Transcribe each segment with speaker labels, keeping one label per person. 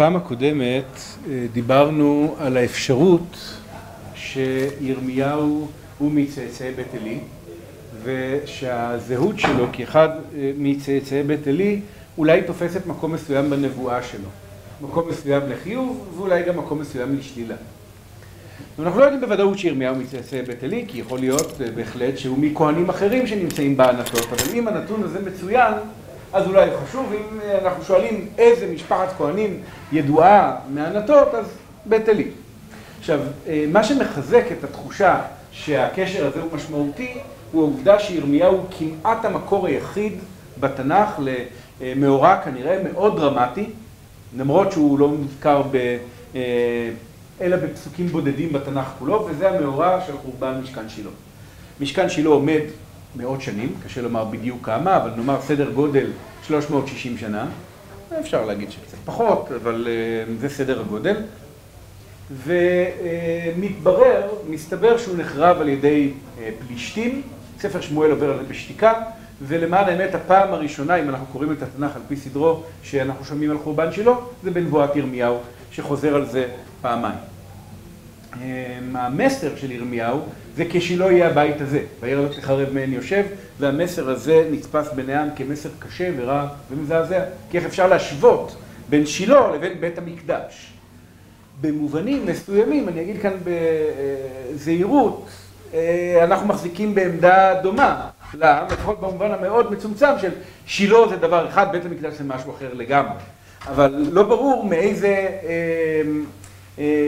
Speaker 1: בפעם הקודמת דיברנו על האפשרות שירמיהו הוא מצאצאי בית עלי ושהזהות שלו כאחד מצאצאי בית עלי אולי תופסת מקום מסוים בנבואה שלו. מקום מסוים לחיוב ואולי גם מקום מסוים לשלילה. אנחנו לא יודעים בוודאות שירמיהו מצאצאי בית עלי כי יכול להיות בהחלט שהוא מכהנים אחרים שנמצאים בענתות אבל אם הנתון הזה מצוין אז אולי חשוב אם אנחנו שואלים איזה משפחת כהנים ידועה מענתות אז בית עלי עכשיו מה שמחזק את התחושה שהקשר הזה הוא משמעותי הוא העובדה שירמיהו הוא כמעט המקור היחיד בתנ"ך למאורע כנראה מאוד דרמטי למרות שהוא לא מוזכר אלא בפסוקים בודדים בתנ"ך כולו וזה המאורע של חורבן משכן שילה. משכן שילה עומד מאות שנים קשה לומר בדיוק כמה אבל נאמר סדר גודל 360 שנה. אפשר להגיד שקצת פחות אבל זה סדר הגודל. ומתברר, מסתבר שהוא נחרב על ידי פלישתים. ספר שמואל עובר על זה בשתיקה ולמען האמת הפעם הראשונה אם אנחנו קוראים את התנ"ך על פי סדרו שאנחנו שומעים על חורבן שילה זה בנבואת ירמיהו שחוזר על זה פעמיים המסר של ירמיהו זה כשילה יהיה הבית הזה. והעיר הזאת תחרב מעין יושב והמסר הזה נתפס בעיני העם כמסר קשה ורע ומזעזע. כי איך אפשר להשוות בין שילה לבין בית המקדש? במובנים מסוימים אני אגיד כאן בזהירות אנחנו מחזיקים בעמדה דומה. לפחות במובן המאוד מצומצם של שילה זה דבר אחד בית המקדש זה משהו אחר לגמרי. אבל לא ברור מאיזה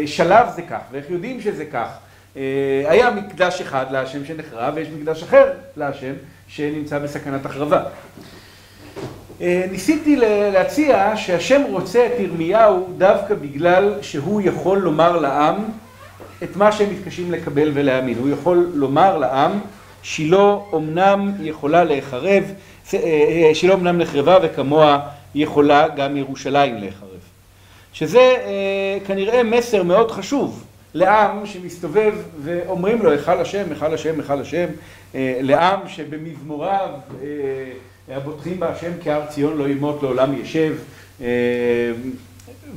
Speaker 1: שלב זה כך ואיך יודעים שזה כך. היה מקדש אחד להשם שנחרב ויש מקדש אחר להשם שנמצא בסכנת החרבה. ניסיתי להציע שהשם רוצה את ירמיהו דווקא בגלל שהוא יכול לומר לעם את מה שהם מתקשים לקבל ולהאמין. הוא יכול לומר לעם שילה אמנם יכולה להיחרב שילה אמנם נחרבה וכמוה יכולה גם ירושלים להיחרב שזה כנראה מסר מאוד חשוב לעם שמסתובב ואומרים לו היכל השם, היכל השם, היכל השם. לעם שבמזמוריו הבוטחים בהשם כהר ציון לא ימות לעולם ישב.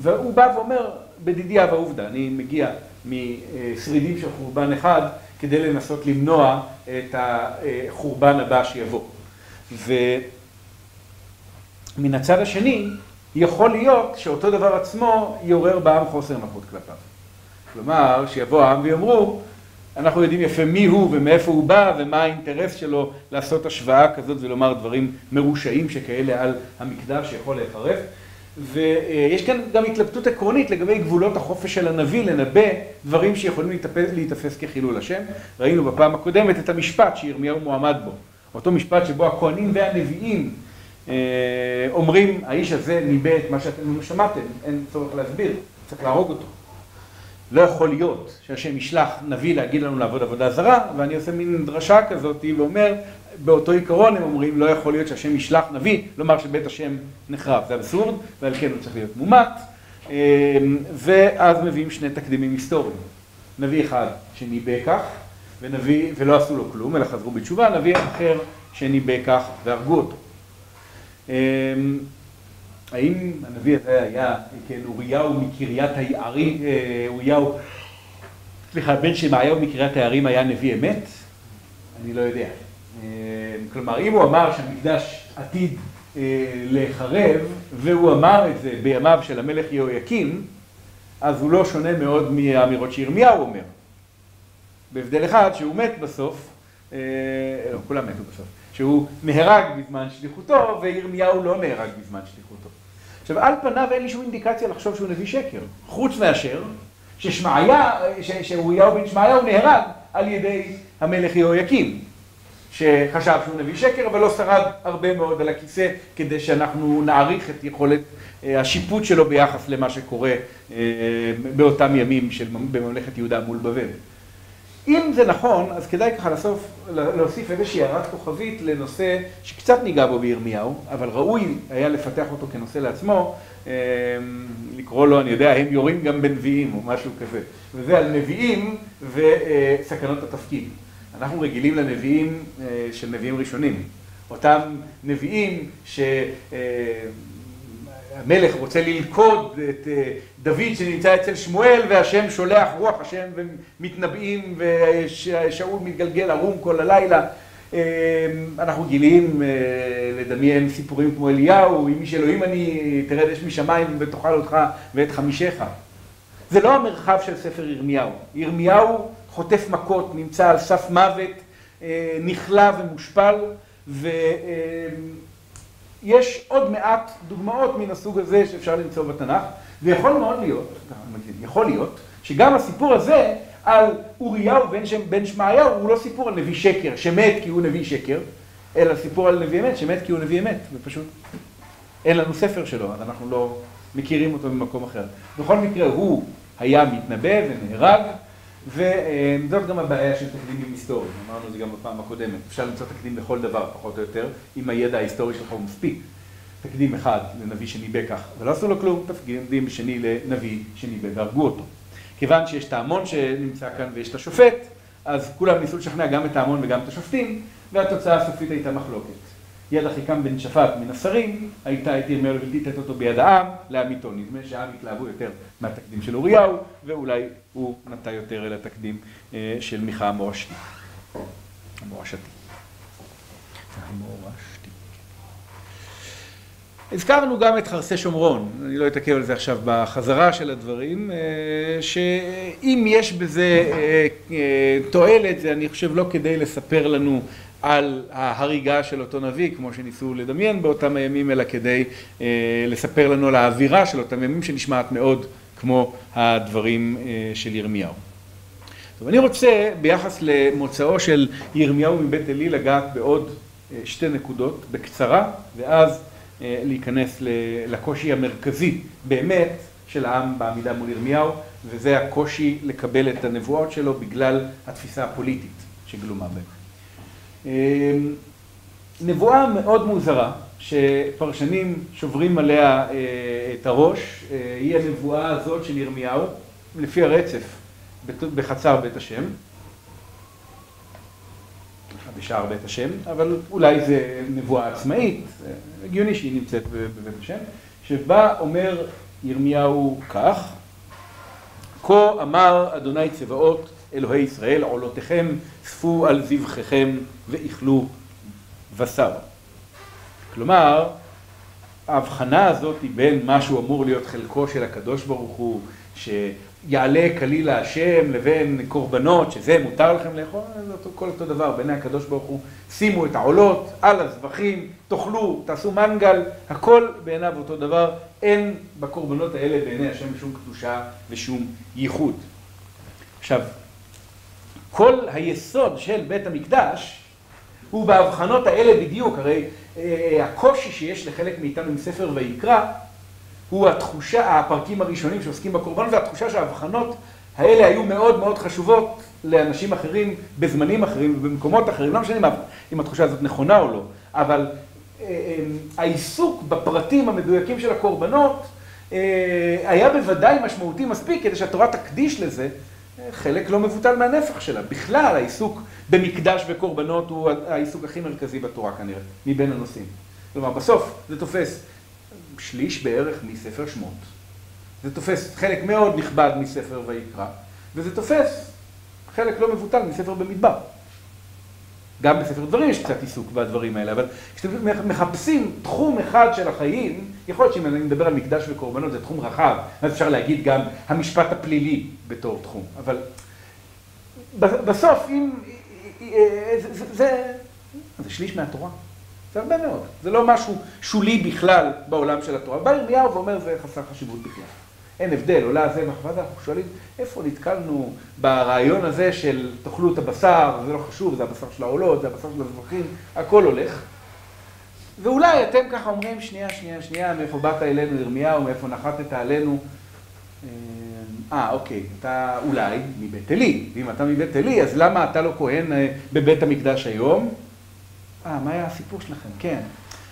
Speaker 1: והוא בא ואומר בדידיה ועובדה אני מגיע משרידים של חורבן אחד כדי לנסות למנוע את החורבן הבא שיבוא. ומן הצד השני יכול להיות שאותו דבר עצמו יעורר בעם חוסר נוחות כלפיו. כלומר שיבוא העם ויאמרו אנחנו יודעים יפה מי הוא ומאיפה הוא בא ומה האינטרס שלו לעשות השוואה כזאת ולומר דברים מרושעים שכאלה על המקדש שיכול להיחרב. ויש כאן גם התלבטות עקרונית לגבי גבולות החופש של הנביא לנבא דברים שיכולים להיתפס כחילול השם. ראינו בפעם הקודמת את המשפט שירמיהו מועמד בו. אותו משפט שבו הכהנים והנביאים אומרים האיש הזה ניבא את מה שאתם שמעתם אין צורך להסביר צריך להרוג אותו. לא יכול להיות שהשם ישלח נביא להגיד לנו לעבוד עבודה זרה ואני עושה מין דרשה כזאת ואומר באותו עיקרון הם אומרים לא יכול להיות שהשם ישלח נביא לומר שבית השם נחרב. זה אבסורד ועל כן הוא צריך להיות מומת. ואז מביאים שני תקדימים היסטוריים. נביא אחד שניבא כך ונביא ולא עשו לו כלום אלא חזרו בתשובה נביא אחר שניבא כך והרגו אותו האם הנביא הזה היה, כן, אוריהו מקריית היערים, אוריהו, סליחה, בן שמעיהו מקריית היערים היה נביא אמת? אני לא יודע. כלומר, אם הוא אמר שהמקדש עתיד להיחרב, והוא אמר את זה בימיו של המלך יהויקים, אז הוא לא שונה מאוד מהאמירות שירמיהו אומר. בהבדל אחד, שהוא מת בסוף, לא, כולם מתו בסוף, שהוא נהרג בזמן שליחותו, וירמיהו לא נהרג בזמן שליחותו. עכשיו, על פניו אין לי שום אינדיקציה לחשוב שהוא נביא שקר, חוץ מאשר שאוריהו בן שמעיהו נהרג על ידי המלך יהויקים, שחשב שהוא נביא שקר, אבל לא שרד הרבה מאוד על הכיסא כדי שאנחנו נעריך את יכולת השיפוט שלו ביחס למה שקורה באותם ימים בממלכת יהודה מול בבל. אם זה נכון, אז כדאי ככה להוסיף איזושהי הערת כוכבית לנושא שקצת ניגע בו בירמיהו, אבל ראוי היה לפתח אותו כנושא לעצמו, לקרוא לו, אני יודע, הם יורים גם בנביאים או משהו כזה, וזה על נביאים וסכנות התפקיד. אנחנו רגילים לנביאים של נביאים ראשונים, אותם נביאים המלך רוצה ללכוד את דוד שנמצא אצל שמואל והשם שולח רוח השם ומתנבאים ושאול מתגלגל ערום כל הלילה. אנחנו גילים לדמיין סיפורים כמו אליהו, אם איש אלוהים אני תרד אש משמיים ותאכל אותך ואת חמישך. זה לא המרחב של ספר ירמיהו. ירמיהו חוטף מכות, נמצא על סף מוות, נכלא ומושפל ויש עוד מעט דוגמאות מן הסוג הזה שאפשר למצוא בתנ"ך ויכול מאוד להיות, יכול להיות, שגם הסיפור הזה על אוריהו בן שמעיהו הוא לא סיפור על נביא שקר שמת כי הוא נביא שקר אלא סיפור על נביא אמת שמת כי הוא נביא אמת ופשוט אין לנו ספר שלו אז אנחנו לא מכירים אותו ממקום אחר. בכל מקרה הוא היה מתנבא ונהרג וזאת גם הבעיה של תקדימים היסטוריים, אמרנו את זה גם בפעם הקודמת, אפשר למצוא תקדים לכל דבר פחות או יותר, אם הידע ההיסטורי שלך הוא מספיק. תקדים אחד לנביא שניבא כך ולא עשו לו כלום, תקדים שני לנביא שניבא והרגו אותו. כיוון שיש את ההמון שנמצא כאן ויש את השופט, אז כולם ניסו לשכנע גם את ההמון וגם את השופטים, והתוצאה הסופית הייתה מחלוקת. יד אחיקם בן שפט מן השרים, הייתה את ירמיהו לבלתי לתת אותו ביד העם, להמיתו. נדמה שהעם התלהבו יותר מהתקדים של אוריהו, ואולי הוא נטה יותר אל התקדים של מיכה המורשתי. המורשתי. המורשתי. הזכרנו גם את חרסי שומרון, אני לא אתעכב על זה עכשיו בחזרה של הדברים, שאם יש בזה תועלת, זה אני חושב לא כדי לספר לנו על ההריגה של אותו נביא, כמו שניסו לדמיין באותם הימים, אלא כדי לספר לנו על האווירה של אותם ימים שנשמעת מאוד כמו הדברים של ירמיהו. טוב, אני רוצה ביחס למוצאו של ירמיהו מבית עלי לגעת בעוד שתי נקודות בקצרה, ואז להיכנס לקושי המרכזי באמת של העם בעמידה מול ירמיהו, וזה הקושי לקבל את הנבואות שלו בגלל התפיסה הפוליטית שגלומה בהם. נבואה מאוד מוזרה, שפרשנים שוברים עליה את הראש, היא הנבואה הזאת של ירמיהו, לפי הרצף בחצר בית השם, בשער בית השם, אבל אולי זה נבואה עצמאית, הגיוני שהיא נמצאת בבית השם, שבה אומר ירמיהו כך, כה אמר אדוני צבאות אלוהי ישראל, עולותיכם צפו על זבחיכם ואיכלו בשר. כלומר, ההבחנה הזאת היא בין מה שהוא אמור להיות חלקו של הקדוש ברוך הוא, שיעלה כליל השם, לבין קורבנות, שזה מותר לכם לאכול, זה כל אותו דבר, בעיני הקדוש ברוך הוא, שימו את העולות על הזבחים, תאכלו, תעשו מנגל, הכל בעיניו אותו דבר, אין בקורבנות האלה בעיני השם שום קדושה ושום ייחוד. עכשיו, כל היסוד של בית המקדש הוא בהבחנות האלה בדיוק, הרי הקושי שיש לחלק מאיתנו עם ספר ויקרא הוא התחושה, הפרקים הראשונים שעוסקים בקורבן והתחושה שההבחנות האלה היו מאוד מאוד חשובות לאנשים אחרים בזמנים אחרים ובמקומות אחרים, לא משנה אם התחושה הזאת נכונה או לא, אבל העיסוק בפרטים המדויקים של הקורבנות היה בוודאי משמעותי מספיק כדי שהתורה תקדיש לזה חלק לא מבוטל מהנפח שלה. בכלל העיסוק במקדש וקורבנות הוא העיסוק הכי מרכזי בתורה כנראה, מבין הנושאים. כלומר בסוף זה תופס שליש בערך מספר שמות, זה תופס. חלק מאוד נכבד מספר ויקרא, וזה תופס. חלק לא מבוטל מספר במדבר. גם בספר דברים יש קצת עיסוק בדברים האלה, אבל כשאתם מחפשים תחום אחד של החיים, יכול להיות שאם אני מדבר על מקדש וקורבנות זה תחום רחב, אז אפשר להגיד גם המשפט הפלילי בתור תחום, אבל בסוף אם, זה, זה, זה שליש מהתורה, זה הרבה מאוד, זה לא משהו שולי בכלל בעולם של התורה. בא ירמיהו ואומר זה חסר חשיבות בכלל. אין הבדל, עולה זה ואז אנחנו שואלים איפה נתקלנו ברעיון הזה של תאכלו את הבשר, זה לא חשוב, זה הבשר של העולות, זה הבשר של הזבחים, הכל הולך. ואולי אתם ככה אומרים, שנייה, שנייה, שנייה, מאיפה באת אלינו ירמיהו, מאיפה נחתת עלינו? אה, אוקיי, אתה אולי מבית עלי, ואם אתה מבית עלי, אז למה אתה לא כהן בבית המקדש היום? אה, מה היה הסיפור שלכם? כן,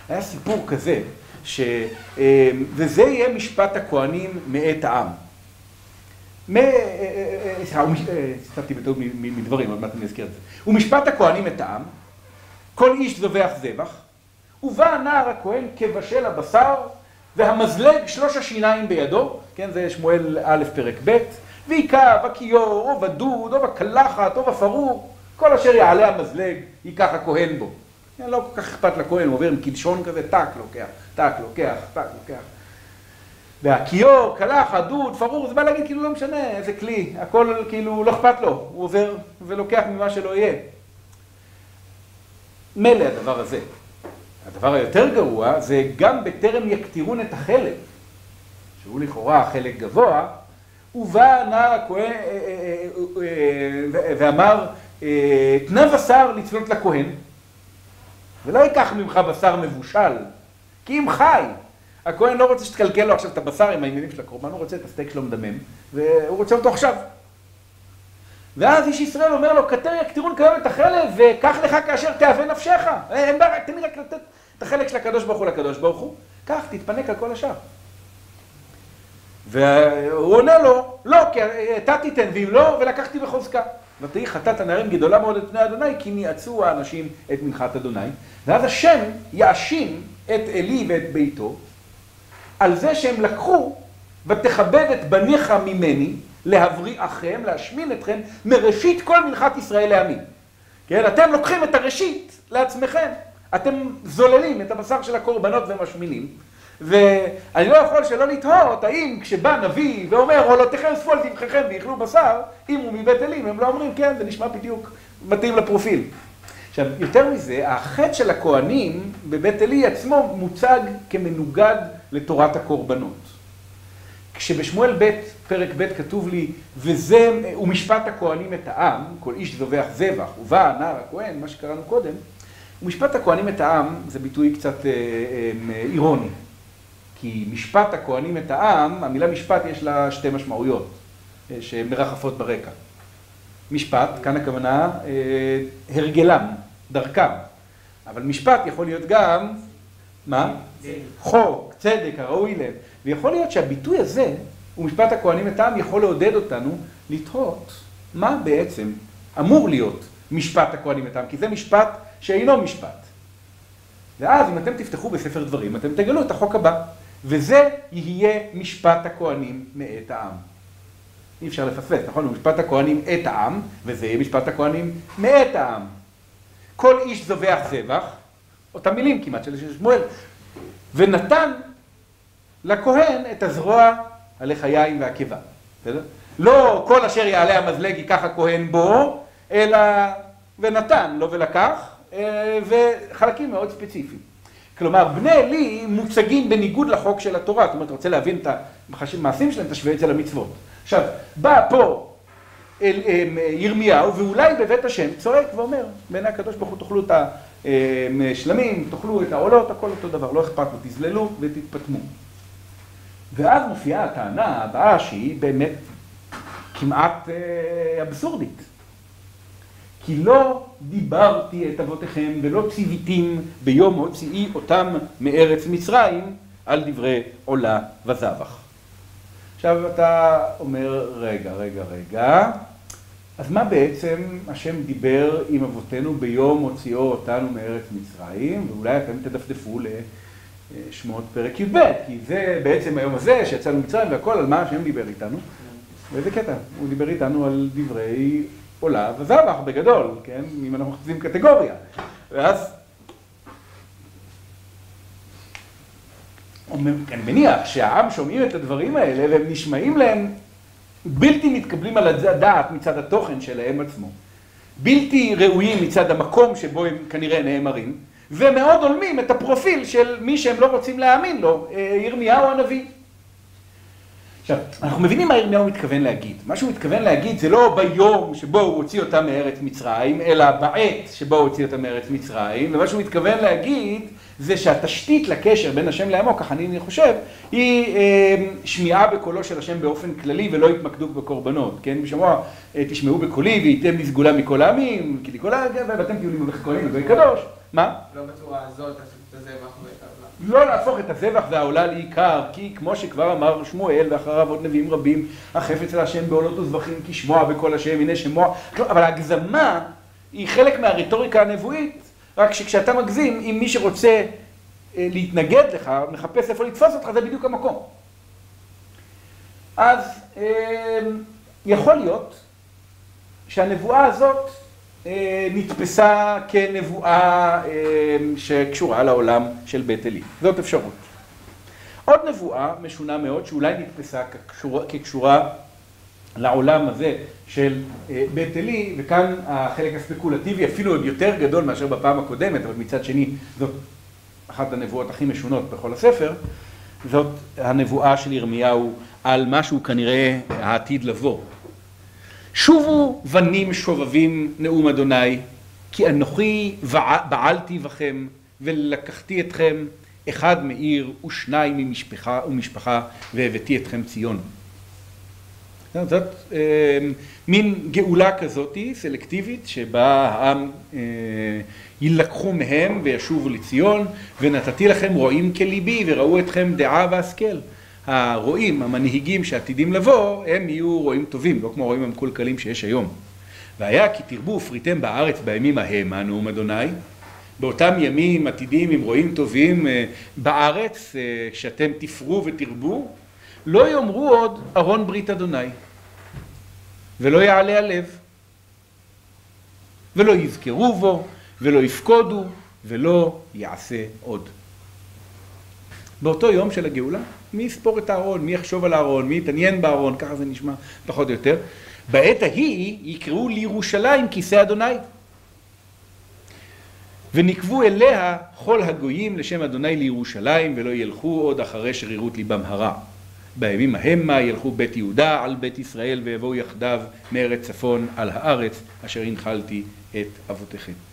Speaker 1: היה סיפור כזה. ש... וזה יהיה משפט הכהנים מאת העם. סליחה, בטעות מדברים, עוד מעט אני אזכיר את זה. ומשפט הכהנים את העם, כל איש זובח זבח, ובא נער הכהן כבשל הבשר והמזלג שלוש השיניים בידו, כן, זה שמואל א' פרק ב', ויכה בכיור, או בדוד, או בקלחת, או בפרור, כל אשר יעלה המזלג, ייקח הכהן בו. כן, לא כל כך אכפת לכהן, הוא עובר עם קדשון כזה, טק לוקח, טק לוקח, טק לוקח. והכיור, קלחת, דוד, פרור, זה בא להגיד כאילו לא משנה, איזה כלי, הכל כאילו לא אכפת לו, הוא עובר ולוקח ממה שלא יהיה. מילא הדבר הזה. הדבר היותר גרוע זה גם בטרם יקטירון את החלק, שהוא לכאורה חלק גבוה, ובא נער הכהן ואמר, תנה בשר לצלות לכהן, ולא ייקח ממך בשר מבושל, כי אם חי, הכהן לא רוצה שתקלקל לו עכשיו את הבשר עם העניינים של הקורבן, הוא רוצה את הסטייק שלו מדמם, והוא רוצה אותו עכשיו. ואז איש ישראל אומר לו, כתר יקטירון כיום את החלב, וקח לך כאשר תאווה נפשך. אין בעיה, תן לי רק לתת את החלק של הקדוש ברוך הוא לקדוש ברוך הוא. קח, תתפנק על כל השאר. והוא עונה לו, לא, כי אתה תיתן, ואם לא, ולקחתי בחוזקה. ותהי חטאת הנערים גדולה מאוד את פני אדוני, כי ניאצו האנשים את מנחת אדוני. ואז השם יאשים את עלי ואת ביתו, על זה שהם לקחו, ותכבד את בניך ממני, להבריאכם, להשמין אתכם, מראשית כל מנחת ישראל לעמי. כן, אתם לוקחים את הראשית לעצמכם. אתם זוללים את הבשר של הקורבנות ומשמינים. ואני לא יכול שלא לתהות, האם כשבא נביא ואומר, עולותיכם אספו על טבחיכם ויאכלו בשר, אם הוא מבית אלים, הם לא אומרים, כן, זה נשמע בדיוק מתאים לפרופיל. עכשיו, יותר מזה, החטא של הכהנים בבית אלי עצמו מוצג כמנוגד לתורת הקורבנות. כשבשמואל ב', פרק ב', כתוב לי, וזה, ומשפט הכהנים את העם, כל איש זובח זבח, ובא נער הכהן, מה שקראנו קודם, ומשפט הכהנים את העם זה ביטוי קצת אה, אה, אירוני. כי משפט הכהנים את העם, המילה משפט יש לה שתי משמעויות אה, שמרחפות ברקע. משפט, כאן הכוונה, אה, הרגלם, דרכם. אבל משפט יכול להיות גם, מה? חוק, צדק, הראוי לב. ויכול להיות שהביטוי הזה, ומשפט הכהנים את העם, יכול לעודד אותנו לתהות מה בעצם אמור להיות משפט הכהנים את העם, כי זה משפט שאינו משפט. ואז אם אתם תפתחו בספר דברים, אתם תגלו את החוק הבא. וזה יהיה משפט הכהנים מאת העם. אי אפשר לפספס, נכון? משפט הכהנים את העם, וזה יהיה משפט הכהנים מאת העם. כל איש זובח זבח, אותם מילים כמעט של שמואל, ונתן לכהן את הזרוע הלחיים והקיבה. בסדר? לא כל אשר יעלה המזלג ייקח הכהן בו, אלא ונתן, לא ולקח, אה, וחלקים מאוד ספציפיים. כלומר, בני עלי מוצגים בניגוד לחוק של התורה. זאת אומרת, אתה רוצה להבין את המעשים שלהם, תשווה את זה למצוות. עכשיו, בא פה אל, אל, ירמיהו, ואולי בבית השם צועק ואומר, בעיני הקדוש ברוך הוא תאכלו את השלמים, תאכלו את העולות, הכל אותו דבר, לא אכפת לו, תזללו ותתפטמו. ואז מופיעה הטענה הבאה שהיא באמת כמעט אה, אבסורדית. כי לא דיברתי את אבותיכם ולא ציוויתים ביום הוציאי אותם מארץ מצרים על דברי עולה וזבח. עכשיו אתה אומר, רגע, רגע, רגע, אז מה בעצם השם דיבר עם אבותינו ביום הוציאו אותנו מארץ מצרים, ואולי אתם תדפדפו לשמות פרק י"ב, כי זה בעצם היום הזה שיצאנו ממצרים והכל, על מה השם דיבר איתנו. ואיזה קטע, הוא דיבר איתנו על דברי עולה וזבח בגדול, כן? אם אנחנו מחפשים קטגוריה. ואז... אני מניח שהעם שומעים את הדברים האלה והם נשמעים להם בלתי מתקבלים על הדעת מצד התוכן שלהם עצמו. בלתי ראויים מצד המקום שבו הם כנראה נאמרים, ומאוד הולמים את הפרופיל של מי שהם לא רוצים להאמין לו, אה, ירמיהו הנביא. עכשיו, אנחנו מבינים מה ירמיהו מתכוון להגיד. מה שהוא מתכוון להגיד זה לא ביום שבו הוא הוציא אותם מארץ מצרים, אלא בעת שבו הוא הוציא אותם מארץ מצרים, ומה שהוא מתכוון להגיד זה שהתשתית לקשר בין השם לעמו, ככה אני חושב, היא אה, שמיעה בקולו של השם באופן כללי ולא התמקדות בקורבנות, כן? בשמוע אה, תשמעו בקולי וייתם לי סגולה מכל העמים, כי כל העמים, ואתם תהיו לי מלך כהנים וגוי קדוש. מה?
Speaker 2: לא בצורה הזאת, זה מה
Speaker 1: לא להפוך את הזבח והעולה לעיקר, כי כמו שכבר אמר שמואל ואחריו עוד נביאים רבים, החפץ אל השם בעולות וזבחים כי שמוע בכל השם, הנה שמוע, אבל ההגזמה היא חלק מהרטוריקה הנבואית, רק שכשאתה מגזים, אם מי שרוצה להתנגד לך, מחפש איפה לתפוס אותך, זה בדיוק המקום. אז יכול להיות שהנבואה הזאת נתפסה כנבואה שקשורה לעולם של בית אלי. זאת אפשרות. עוד נבואה משונה מאוד, שאולי נתפסה כקשורה, כקשורה לעולם הזה של בית אלי, וכאן החלק הספקולטיבי אפילו עוד יותר גדול מאשר בפעם הקודמת, אבל מצד שני זאת אחת הנבואות הכי משונות בכל הספר, זאת הנבואה של ירמיהו על משהו כנראה העתיד לבוא. שובו בנים שובבים נאום אדוני, כי אנוכי בעלתי בכם ולקחתי אתכם אחד מעיר ושניים ממשפחה ומשפחה והבאתי אתכם ציון. זאת מין גאולה כזאתי, סלקטיבית, שבה העם יילקחו מהם וישובו לציון, ונתתי לכם רועים כליבי וראו אתכם דעה והשכל. הרועים, המנהיגים שעתידים לבוא, הם יהיו רועים טובים, לא כמו רועים המקולקלים שיש היום. והיה כי תרבו ופריתם בארץ בימים ההם, הנאום אדוני, באותם ימים עתידים עם רועים טובים בארץ, שאתם תפרו ותרבו, לא יאמרו עוד ארון ברית אדוני, ולא יעלה הלב, ולא יזכרו בו, ולא יפקודו, ולא יעשה עוד. באותו יום של הגאולה, מי יספור את הארון, מי יחשוב על הארון, מי יתעניין בארון, ככה זה נשמע פחות או יותר. בעת ההיא יקראו לירושלים כיסא אדוני. ונקבו אליה כל הגויים לשם אדוני לירושלים ולא ילכו עוד אחרי שרירות ליבם הרע. בימים ההמה ילכו בית יהודה על בית ישראל ויבואו יחדיו מארץ צפון על הארץ אשר הנחלתי את אבותיכם.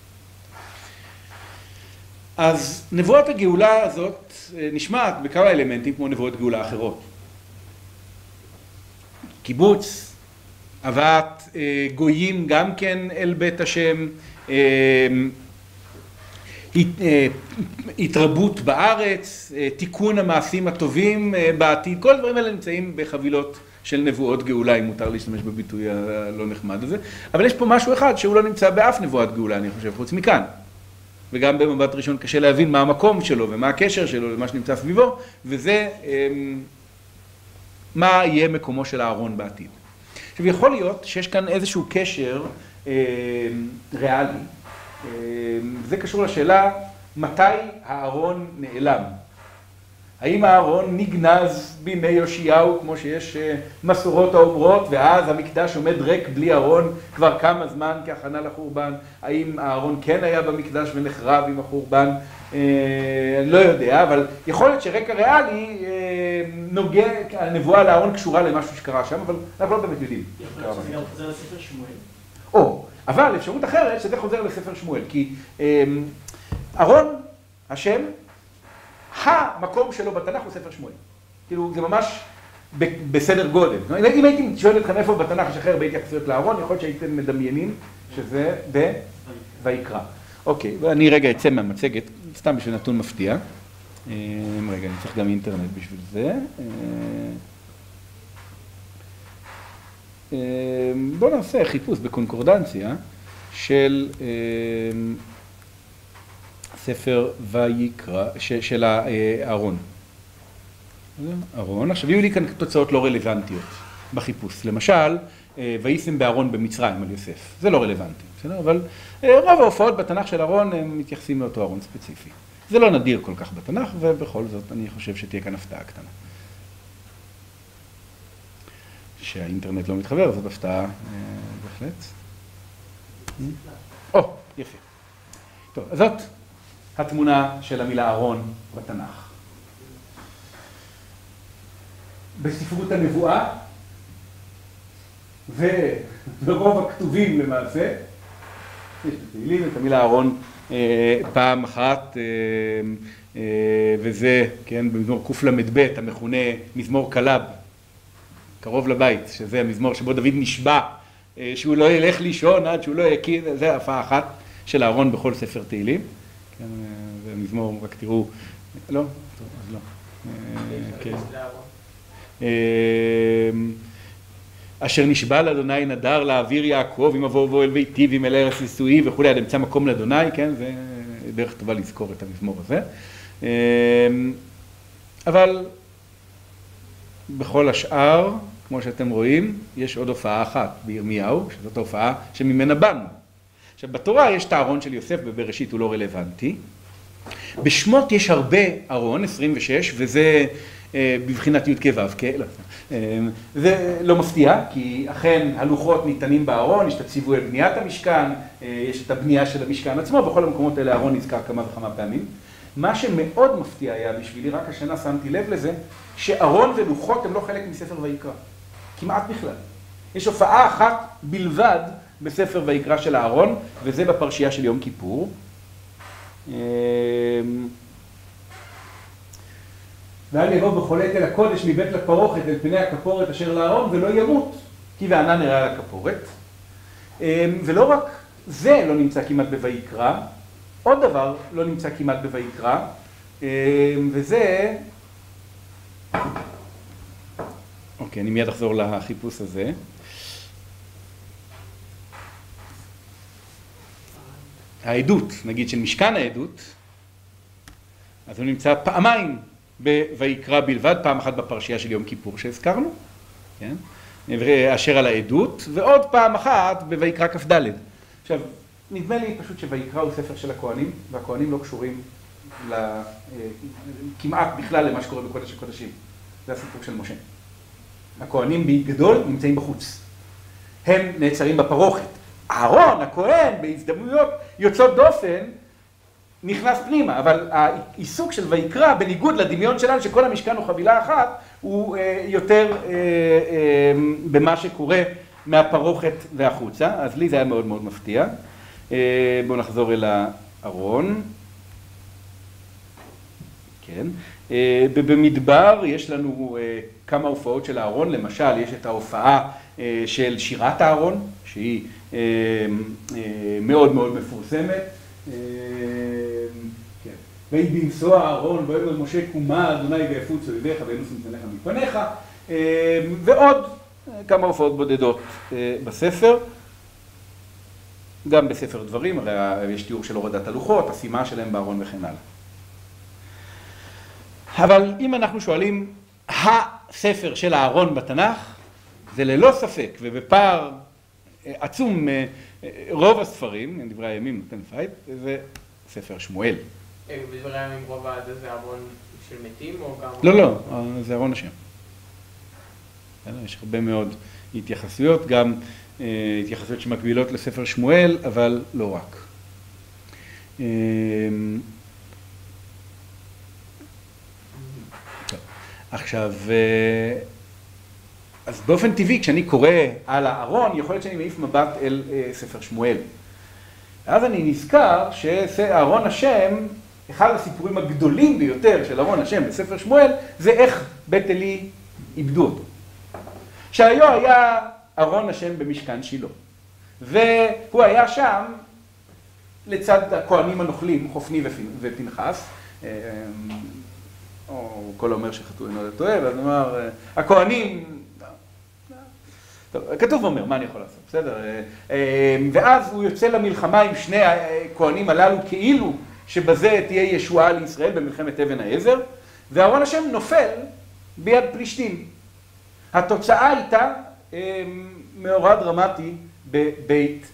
Speaker 1: אז נבואת הגאולה הזאת נשמעת בכמה אלמנטים כמו נבואות גאולה אחרות. קיבוץ, הבאת גויים גם כן אל בית השם, התרבות בארץ, תיקון המעשים הטובים בעתיד, כל הדברים האלה נמצאים בחבילות של נבואות גאולה, אם מותר להשתמש בביטוי הלא נחמד הזה, אבל יש פה משהו אחד שהוא לא נמצא באף נבואת גאולה, אני חושב, חוץ מכאן. וגם במבט ראשון קשה להבין מה המקום שלו ומה הקשר שלו למה שנמצא סביבו, וזה מה יהיה מקומו של הארון בעתיד. עכשיו יכול להיות שיש כאן איזשהו קשר ריאלי, זה קשור לשאלה מתי הארון נעלם. האם הארון נגנז בימי יאשיהו כמו שיש מסורות האומרות ואז המקדש עומד ריק בלי ארון כבר כמה זמן כהכנה לחורבן, האם הארון כן היה במקדש ונחרב עם החורבן, אני לא יודע, אבל יכול להיות שרקע ריאלי נוגע, הנבואה לארון קשורה למשהו שקרה שם, אבל אנחנו לא באמת יודעים.
Speaker 3: יכול להיות שזה גם חוזר לספר שמואל.
Speaker 1: או, אבל אפשרות אחרת שזה חוזר לספר שמואל, כי ארון, השם, המקום שלו בתנ"ך הוא ספר שמואל. כאילו זה ממש בסדר גודל. אם הייתי שואל אתכם איפה בתנ"ך יש הכי הרבה התייחסויות לארון, יכול להיות שהייתם מדמיינים שזה בויקרא. אוקיי, אני רגע אצא מהמצגת, סתם בשביל נתון מפתיע. רגע, אני צריך גם אינטרנט בשביל זה. בואו נעשה חיפוש בקונקורדנציה של ספר ויקרא, של הארון. ארון, עכשיו יהיו לי כאן תוצאות לא רלוונטיות בחיפוש. למשל, ויישם בארון במצרים על יוסף. זה לא רלוונטי, בסדר? אבל רוב ההופעות בתנ"ך של ארון הם מתייחסים לאותו ארון ספציפי. זה לא נדיר כל כך בתנ"ך, ובכל זאת אני חושב שתהיה כאן הפתעה קטנה. שהאינטרנט לא מתחבר, זאת הפתעה בהחלט. או, יפה. טוב, אז זאת התמונה של המילה ארון בתנ"ך. בספרות הנבואה, וברוב הכתובים למעשה, יש בתהילים את המילה ארון פעם אחת, וזה, כן, במזמור קל"ב המכונה מזמור כלב, קרוב לבית, שזה המזמור שבו דוד נשבע שהוא לא ילך לישון עד שהוא לא יקיא, זה הפעה אחת של אהרון בכל ספר תהילים. זה מזמור, רק תראו, לא, טוב, אז לא. כן. אשר נשבע לאדוני נדר לאוויר יעקב, אם אבוא ובוא אל ביתי ואם אל ארץ נישואי וכולי, עד אמצא מקום לאדוני, כן, זה דרך טובה לזכור את המזמור הזה. אבל בכל השאר, כמו שאתם רואים, יש עוד הופעה אחת בירמיהו, שזאת ההופעה שממנה באנו. עכשיו בתורה יש את הארון של יוסף, בבראשית הוא לא רלוונטי. בשמות יש הרבה ארון, 26, וזה בבחינת י"ק ו"ק, לא, זה לא מפתיע, כי אכן הלוחות ניתנים בארון, יש את הציווי על בניית המשכן, יש את הבנייה של המשכן עצמו, בכל המקומות האלה הארון נזכר כמה וכמה פעמים. מה שמאוד מפתיע היה בשבילי, רק השנה שמתי לב לזה, שארון ולוחות הם לא חלק מספר ויקרא, כמעט בכלל. יש הופעה אחת בלבד בספר ויקרא של הארון, וזה בפרשייה של יום כיפור. ואל יבוא וחולק אל הקודש מבית לפרוכת אל פני הכפורת אשר לארון ולא ימות, כי וענן נראה על הכפורת. ולא רק זה לא נמצא כמעט בויקרא, עוד דבר לא נמצא כמעט בויקרא, וזה... אוקיי, אני מיד אחזור לחיפוש הזה. העדות, נגיד של משכן העדות, אז הוא נמצא פעמיים בויקרא בלבד, פעם אחת בפרשייה של יום כיפור שהזכרנו, כן? אשר על העדות, ועוד פעם אחת בויקרא כ"ד. עכשיו, נדמה לי פשוט שויקרא הוא ספר של הכהנים, והכהנים לא קשורים כמעט בכלל למה שקורה בקודש הקודשים. זה הסיפור של משה. הכהנים בגדול נמצאים בחוץ. הם נעצרים בפרוכת. אהרון, הכהן, בהזדמנויות יוצאות דופן, נכנס פנימה, אבל העיסוק של ויקרא, בניגוד לדמיון שלנו שכל המשכן הוא חבילה אחת, הוא יותר במה שקורה מהפרוכת והחוצה, אז לי זה היה מאוד מאוד מפתיע. בואו נחזור אל הארון. כן. במדבר יש לנו כמה הופעות של הארון, למשל יש את ההופעה של שירת הארון, שהיא מאוד מאוד מפורסמת. ויהי בנשוא הארון, ויאמר משה קומה אדוני ויפוץ אויביך וינוס מפניך מפניך, ועוד כמה הופעות בודדות בספר. גם בספר דברים, הרי יש תיאור של הורדת הלוחות, השימה שלהם בארון וכן הלאה. אבל אם אנחנו שואלים, הספר של הארון בתנ"ך, זה ללא ספק, ובפער עצום רוב הספרים, דברי הימים נותן פייט, זה ספר שמואל.
Speaker 2: בדברי הימים רוב זה ארון של מתים או גם...
Speaker 1: לא, לא, זה ארון השם. יש הרבה מאוד התייחסויות, גם התייחסויות שמקבילות לספר שמואל, אבל לא רק. עכשיו, אז באופן טבעי, כשאני קורא על הארון, יכול להיות שאני מעיף מבט אל ספר שמואל. ואז אני נזכר שארון השם, אחד הסיפורים הגדולים ביותר של ארון השם בספר שמואל, זה איך בית עלי איבדו אותו. שהיו היה ארון השם במשכן שילה. והוא היה שם לצד הכהנים הנוכלים, חופני ופנחס, או כל האומר שחטאו אינו לטועה, ואז נאמר, הכהנים, טוב, כתוב אומר, מה אני יכול לעשות, בסדר? ואז הוא יוצא למלחמה עם שני הכהנים הללו, כאילו שבזה תהיה ישועה לישראל במלחמת אבן העזר, וארון השם נופל ביד פלישתים. התוצאה הייתה מאורע דרמטי בבית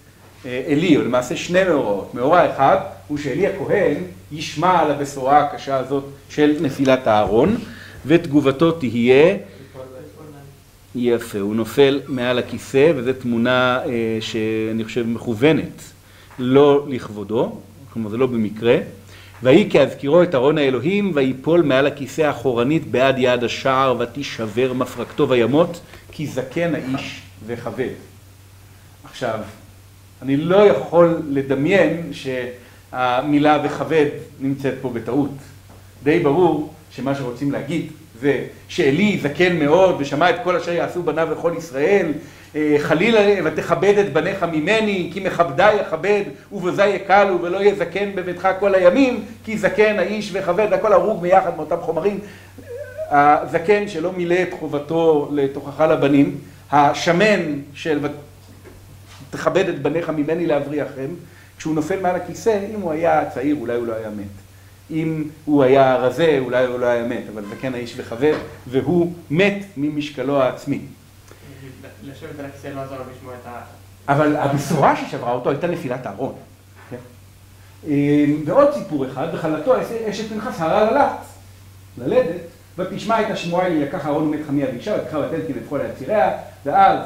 Speaker 1: עלי, או למעשה שני מאורעות. מאורע אחד הוא שעלי הכהן ישמע על הבשורה הקשה הזאת של נפילת הארון, ותגובתו תהיה יפה, הוא נופל מעל הכיסא, וזו תמונה שאני חושב מכוונת לא לכבודו, כלומר זה לא במקרה. ויהי כהזכירו את ארון האלוהים, ויפול מעל הכיסא האחורנית בעד יד השער, ותישבר מפרקתו וימות, כי זקן האיש וכבד. עכשיו, אני לא יכול לדמיין שהמילה וכבד נמצאת פה בטעות. די ברור שמה שרוצים להגיד זה שעלי זקן מאוד ושמע את כל אשר יעשו בניו לכל ישראל, חלילה ותכבד את בניך ממני, כי מכבדי יכבד ובזה יקלו ולא יהיה זקן בביתך כל הימים, כי זקן האיש וכבד, הכל הרוג ביחד מאותם חומרים. הזקן שלא מילא את חובתו לתוכחה לבנים, השמן של תכבד את בניך ממני להבריחם, כשהוא נופל מעל הכיסא, אם הוא היה צעיר אולי הוא לא היה מת. אם הוא היה רזה, אולי הוא לא היה מת, אבל זקן האיש וחבר, והוא מת ממשקלו העצמי.
Speaker 2: לשבת על הכיסא לא עזר לו לשמוע את ה...
Speaker 1: אבל הבשורה ששברה אותו הייתה נפילת הארון. כן? ועוד סיפור אחד, בחלתו אשת פנחס הרה ללץ, ללדת, ותשמע את השמועה לי לקח אהרון ומת חמיה ואישה, ותקחה ותלתי לבכל יציריה, ואז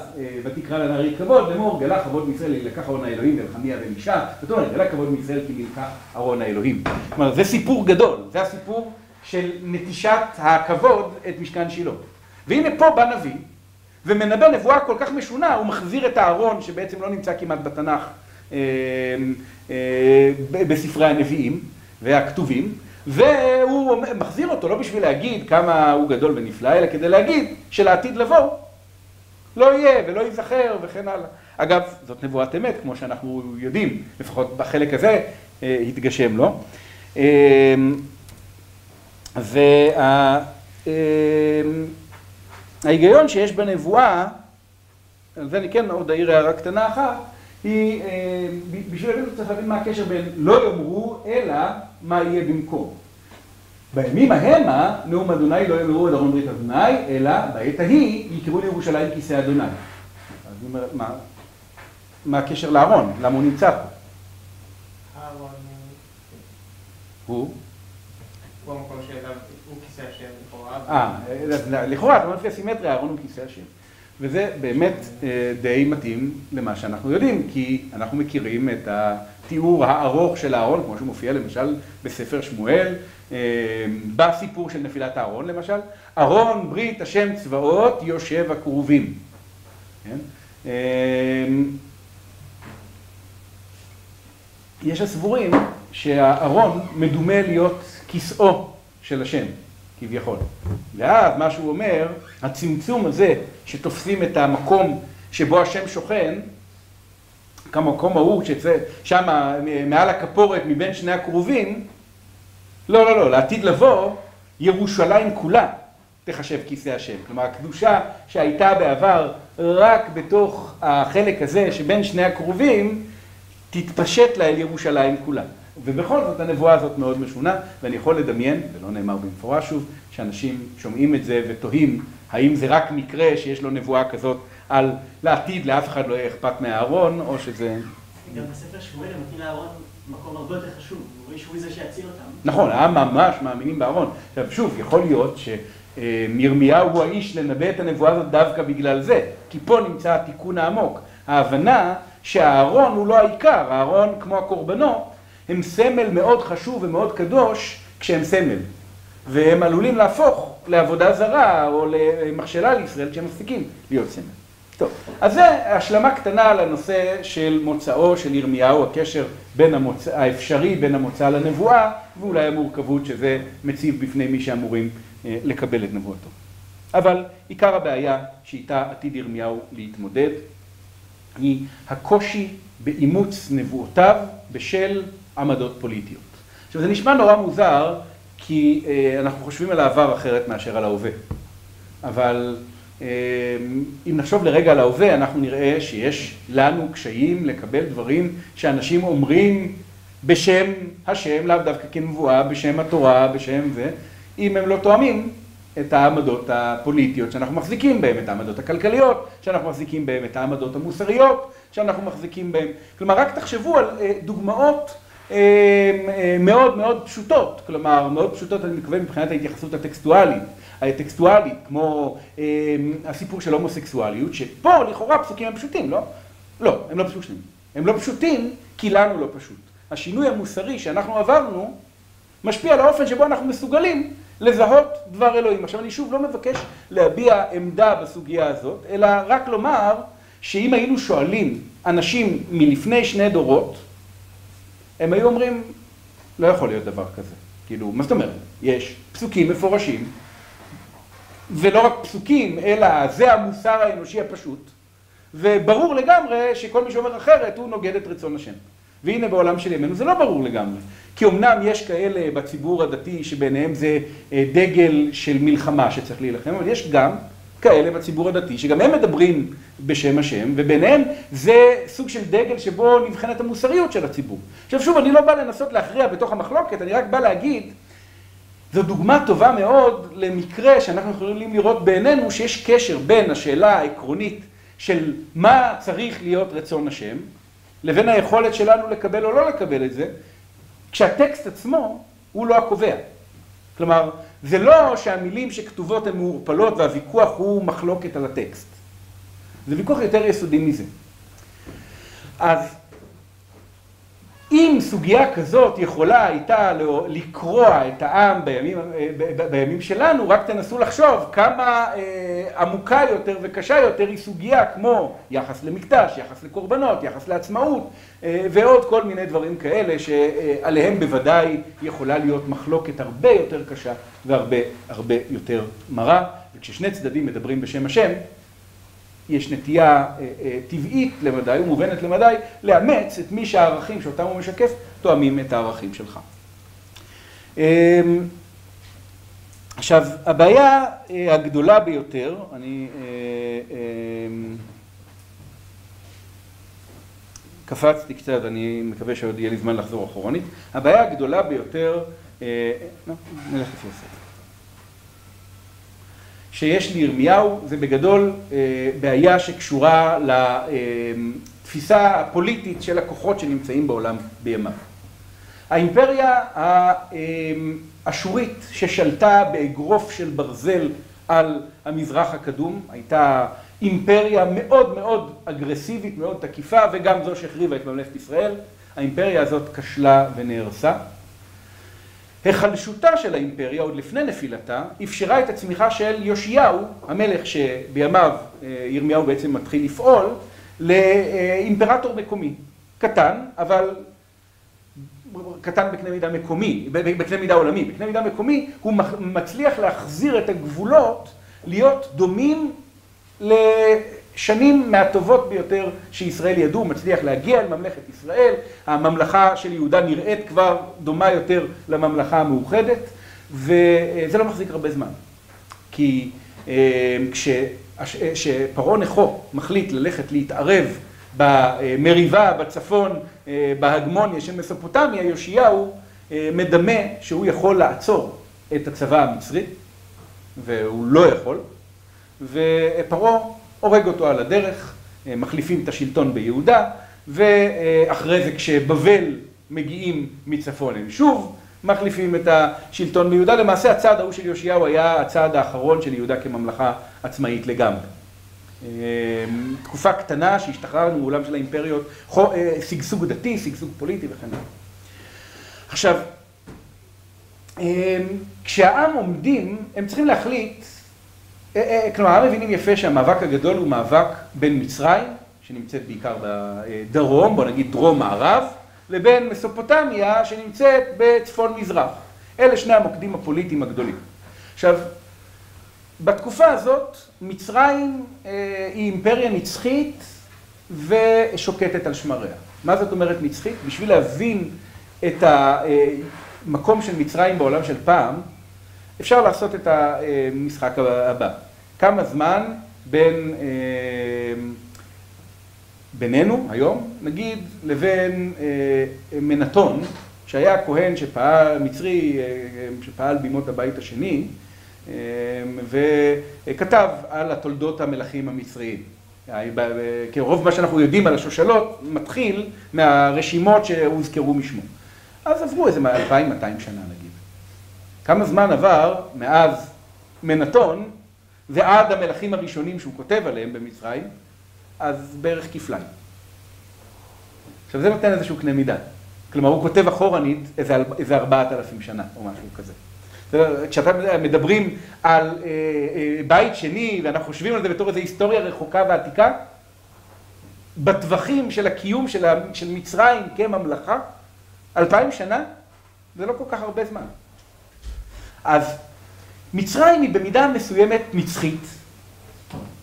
Speaker 1: ותקרא לנערי כבוד לאמור גלה כבוד מישראל לקח ארון האלוהים ולחמיה ואישה, זאת אומרת גלה כבוד מישראל כי נלקח ארון האלוהים. כלומר זה סיפור גדול, זה הסיפור של נטישת הכבוד את משכן שילה. והנה פה בא נביא ומנבא נבואה כל כך משונה, הוא מחזיר את הארון שבעצם לא נמצא כמעט בתנ"ך בספרי הנביאים והכתובים, והוא מחזיר אותו לא בשביל להגיד כמה הוא גדול ונפלא, אלא כדי להגיד שלעתיד לבוא לא יהיה ולא ייזכר וכן הלאה. אגב, זאת נבואת אמת, כמו שאנחנו יודעים, לפחות בחלק הזה התגשם לו. וההיגיון שיש בנבואה, על זה אני כן עוד אעיר הערה קטנה אחת, היא, בשביל להבין צריך להבין מה הקשר בין לא יאמרו, אלא מה יהיה במקום. בימים המה, נאום אדוני לא יאמרו את ארון ברית אדוני, אלא בעת ההיא יקראו לירושלים כיסא אדוני. אז אני אומר, מה, מה הקשר לארון? למה הוא נמצא פה?
Speaker 2: הארון
Speaker 1: הוא?
Speaker 2: הוא המקום שאליו, הוא כיסא השם לכאורה.
Speaker 1: אה, לכאורה, אתה אומר לפי הסימטריה, הארון הוא כיסא השם. וזה באמת די מתאים למה שאנחנו יודעים, כי אנחנו מכירים את התיאור הארוך של הארון, כמו שהוא מופיע למשל בספר שמואל, בסיפור של נפילת הארון למשל, ארון ברית השם צבאות יושב הכרובים. יש הסבורים שהארון מדומה להיות כיסאו של השם, כביכול. ואז מה שהוא אומר, הצמצום הזה שתופסים את המקום שבו השם שוכן, כמקום ההוא ששם מעל הכפורת מבין שני הכרובים, לא, לא, לא, לעתיד לבוא, ירושלים כולה תחשב כיסא השם. כלומר, הקדושה שהייתה בעבר רק בתוך החלק הזה שבין שני הכרובים, תתפשט לה אל ירושלים כולה. ובכל זאת הנבואה הזאת מאוד משונה, ואני יכול לדמיין, ולא נאמר במפורש שוב, שאנשים שומעים את זה ותוהים האם זה רק מקרה שיש לו נבואה כזאת על לעתיד, לאף אחד לא יהיה אכפת מהארון, או שזה...
Speaker 3: גם בספר שמואל הם נותנים לארון מקום הרבה יותר חשוב, שהוא זה שיציל אותם.
Speaker 1: נכון, העם ממש מאמינים בארון. עכשיו שוב, יכול להיות שירמיהו הוא האיש לנבא את הנבואה הזאת דווקא בגלל זה, כי פה נמצא התיקון העמוק. ההבנה שהארון הוא לא העיקר, הארון כמו הקורבנות, הם סמל מאוד חשוב ומאוד קדוש כשהם סמל. והם עלולים להפוך לעבודה זרה או למכשלה לישראל כשהם מפסיקים להיות סמל. טוב, אז זה השלמה קטנה לנושא של מוצאו של ירמיהו, הקשר בין המוצא, האפשרי בין המוצא לנבואה, ואולי המורכבות שזה מציב בפני מי שאמורים לקבל את נבואתו. אבל עיקר הבעיה שאיתה עתיד ירמיהו להתמודד, היא הקושי באימוץ נבואותיו בשל עמדות פוליטיות. עכשיו זה נשמע נורא מוזר, כי אנחנו חושבים על העבר אחרת מאשר על ההווה. אבל אם נחשוב לרגע על ההווה, אנחנו נראה שיש לנו קשיים לקבל דברים שאנשים אומרים בשם השם, לאו דווקא כנבואה, בשם התורה, בשם זה, אם הם לא תואמים את העמדות הפוליטיות שאנחנו מחזיקים בהן, את העמדות הכלכליות שאנחנו מחזיקים בהן, את העמדות המוסריות שאנחנו מחזיקים בהן. כלומר, רק תחשבו על דוגמאות מאוד מאוד פשוטות, כלומר, מאוד פשוטות אני מקווה מבחינת ההתייחסות הטקסטואלית, הטקסטואלית, כמו הסיפור של הומוסקסואליות, שפה לכאורה הפסוקים הם פשוטים, לא? לא, הם לא פשוטים. הם לא פשוטים כי לנו לא פשוט. השינוי המוסרי שאנחנו עברנו משפיע על האופן שבו אנחנו מסוגלים לזהות דבר אלוהים. עכשיו אני שוב לא מבקש להביע עמדה בסוגיה הזאת, אלא רק לומר שאם היינו שואלים אנשים מלפני שני דורות, הם היו אומרים, לא יכול להיות דבר כזה. כאילו, מה זאת אומרת? יש פסוקים מפורשים, ולא רק פסוקים, אלא זה המוסר האנושי הפשוט, וברור לגמרי שכל מי שאומר אחרת הוא נוגד את רצון השם. והנה בעולם של ימינו זה לא ברור לגמרי. כי אמנם יש כאלה בציבור הדתי שביניהם זה דגל של מלחמה שצריך להילחם, אבל יש גם כאלה בציבור הדתי, שגם הם מדברים בשם השם, וביניהם זה סוג של דגל שבו נבחנת המוסריות של הציבור. עכשיו שוב, אני לא בא לנסות להכריע בתוך המחלוקת, אני רק בא להגיד, זו דוגמה טובה מאוד למקרה שאנחנו יכולים לראות בעינינו שיש קשר בין השאלה העקרונית של מה צריך להיות רצון השם, לבין היכולת שלנו לקבל או לא לקבל את זה, כשהטקסט עצמו הוא לא הקובע. כלומר, זה לא שהמילים שכתובות הן מעורפלות והוויכוח הוא מחלוקת על הטקסט. זה ויכוח יותר יסודי מזה. אז אם סוגיה כזאת יכולה הייתה לקרוע את העם בימים, בימים שלנו, רק תנסו לחשוב כמה אה, עמוקה יותר וקשה יותר היא סוגיה כמו יחס למקדש, יחס לקורבנות, יחס לעצמאות אה, ועוד כל מיני דברים כאלה שעליהם בוודאי יכולה להיות מחלוקת הרבה יותר קשה והרבה הרבה יותר מרה. וכששני צדדים מדברים בשם השם, יש נטייה אה, אה, טבעית למדי ומובנת למדי לאמץ את מי שהערכים שאותם הוא משקף תואמים את הערכים שלך. אמ, עכשיו, הבעיה אה, הגדולה ביותר, אני אמ, קפצתי קצת, אני מקווה שעוד יהיה לי זמן לחזור אחורנית, הבעיה הגדולה ביותר, נלך לפי הסדר. שיש לירמיהו זה בגדול אה, בעיה שקשורה לתפיסה הפוליטית של הכוחות שנמצאים בעולם בימיו. האימפריה האשורית ששלטה באגרוף של ברזל על המזרח הקדום הייתה אימפריה מאוד מאוד אגרסיבית, מאוד תקיפה וגם זו שהחריבה את ממלכת ישראל. האימפריה הזאת כשלה ונהרסה. היחלשותה של האימפריה, עוד לפני נפילתה, אפשרה את הצמיחה של יאשיהו, המלך שבימיו אה, ירמיהו בעצם מתחיל לפעול, לאימפרטור מקומי. קטן, אבל קטן בקנה מידה מקומי, בקנה מידה עולמי. בקנה מידה מקומי הוא מצליח להחזיר את הגבולות להיות דומים שנים מהטובות ביותר שישראל ידעו, מצליח להגיע אל ממלכת ישראל, הממלכה של יהודה נראית כבר דומה יותר לממלכה המאוחדת, וזה לא מחזיק הרבה זמן. כי אה, כשפרעה נכו מחליט ללכת להתערב במריבה בצפון, אה, בהגמוניה של מסופוטמיה, יאשיהו אה, מדמה שהוא יכול לעצור את הצבא המצרי, והוא לא יכול, ופרעה הורג אותו על הדרך, אה, מחליפים את השלטון ביהודה, ואחרי זה כשבבל מגיעים מצפון הם שוב מחליפים את השלטון ביהודה. למעשה הצעד ההוא של יאשיהו היה הצעד האחרון של יהודה כממלכה עצמאית לגמרי. אה, תקופה קטנה שהשתחררנו מעולם של האימפריות, אה, שגשוג דתי, שגשוג פוליטי וכן הלאה. עכשיו, כשהעם עומדים, הם צריכים להחליט כלומר, הם מבינים יפה שהמאבק הגדול הוא מאבק בין מצרים, שנמצאת בעיקר בדרום, בוא נגיד דרום-מערב, לבין מסופוטמיה, שנמצאת בצפון-מזרח. אלה שני המוקדים הפוליטיים הגדולים. עכשיו, בתקופה הזאת, מצרים אה, היא אימפריה נצחית ושוקטת על שמריה. מה זאת אומרת נצחית? בשביל להבין את המקום של מצרים בעולם של פעם, אפשר לעשות את המשחק הבא. כמה זמן בין, אה, בינינו היום, נגיד, לבין אה, מנתון, שהיה כהן שפעל, מצרי, אה, שפעל בימות הבית השני, וכתב על התולדות המלכים המצריים. כי רוב מה שאנחנו יודעים על השושלות מתחיל מהרשימות שהוזכרו משמו. אז עברו איזה 2,200 שנה. כמה זמן עבר מאז מנתון ועד המלכים הראשונים שהוא כותב עליהם במצרים, אז בערך כפליים. עכשיו זה נותן איזשהו קנה מידה. כלומר הוא כותב אחורנית איזה, ארבעת אלפים שנה או משהו כזה. כשאתה מדברים על אה, אה, בית שני ואנחנו חושבים על זה בתור איזו היסטוריה רחוקה ועתיקה, בטווחים של הקיום של מצרים כממלכה, אלפיים שנה, זה לא כל כך הרבה זמן. אז מצרים היא במידה מסוימת נצחית,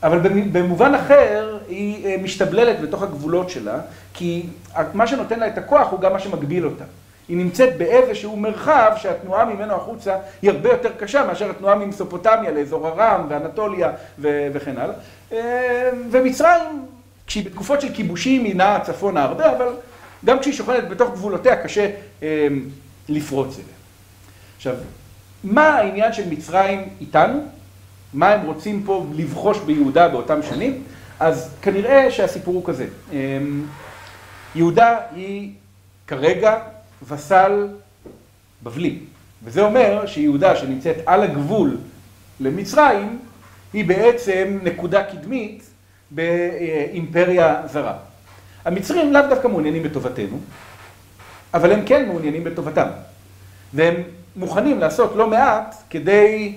Speaker 1: אבל במובן אחר היא אה, משתבללת בתוך הגבולות שלה, כי מה שנותן לה את הכוח הוא גם מה שמגביל אותה. היא נמצאת באיזשהו מרחב שהתנועה ממנו החוצה היא הרבה יותר קשה מאשר התנועה ממסופוטמיה לאזור ארם ואנטוליה וכן הלאה. ומצרים, כשהיא בתקופות של כיבושים היא נעה צפונה הרבה, אבל גם כשהיא שוכנת בתוך גבולותיה קשה לפרוץ אליה. עכשיו, מה העניין של מצרים איתנו? מה הם רוצים פה לבחוש ביהודה באותם שנים? אז כנראה שהסיפור הוא כזה. יהודה היא כרגע וסל בבלי, וזה אומר שיהודה שנמצאת על הגבול למצרים, היא בעצם נקודה קדמית באימפריה זרה. המצרים לאו דווקא מעוניינים בטובתנו, אבל הם כן מעוניינים בטובתם. והם מוכנים לעשות לא מעט כדי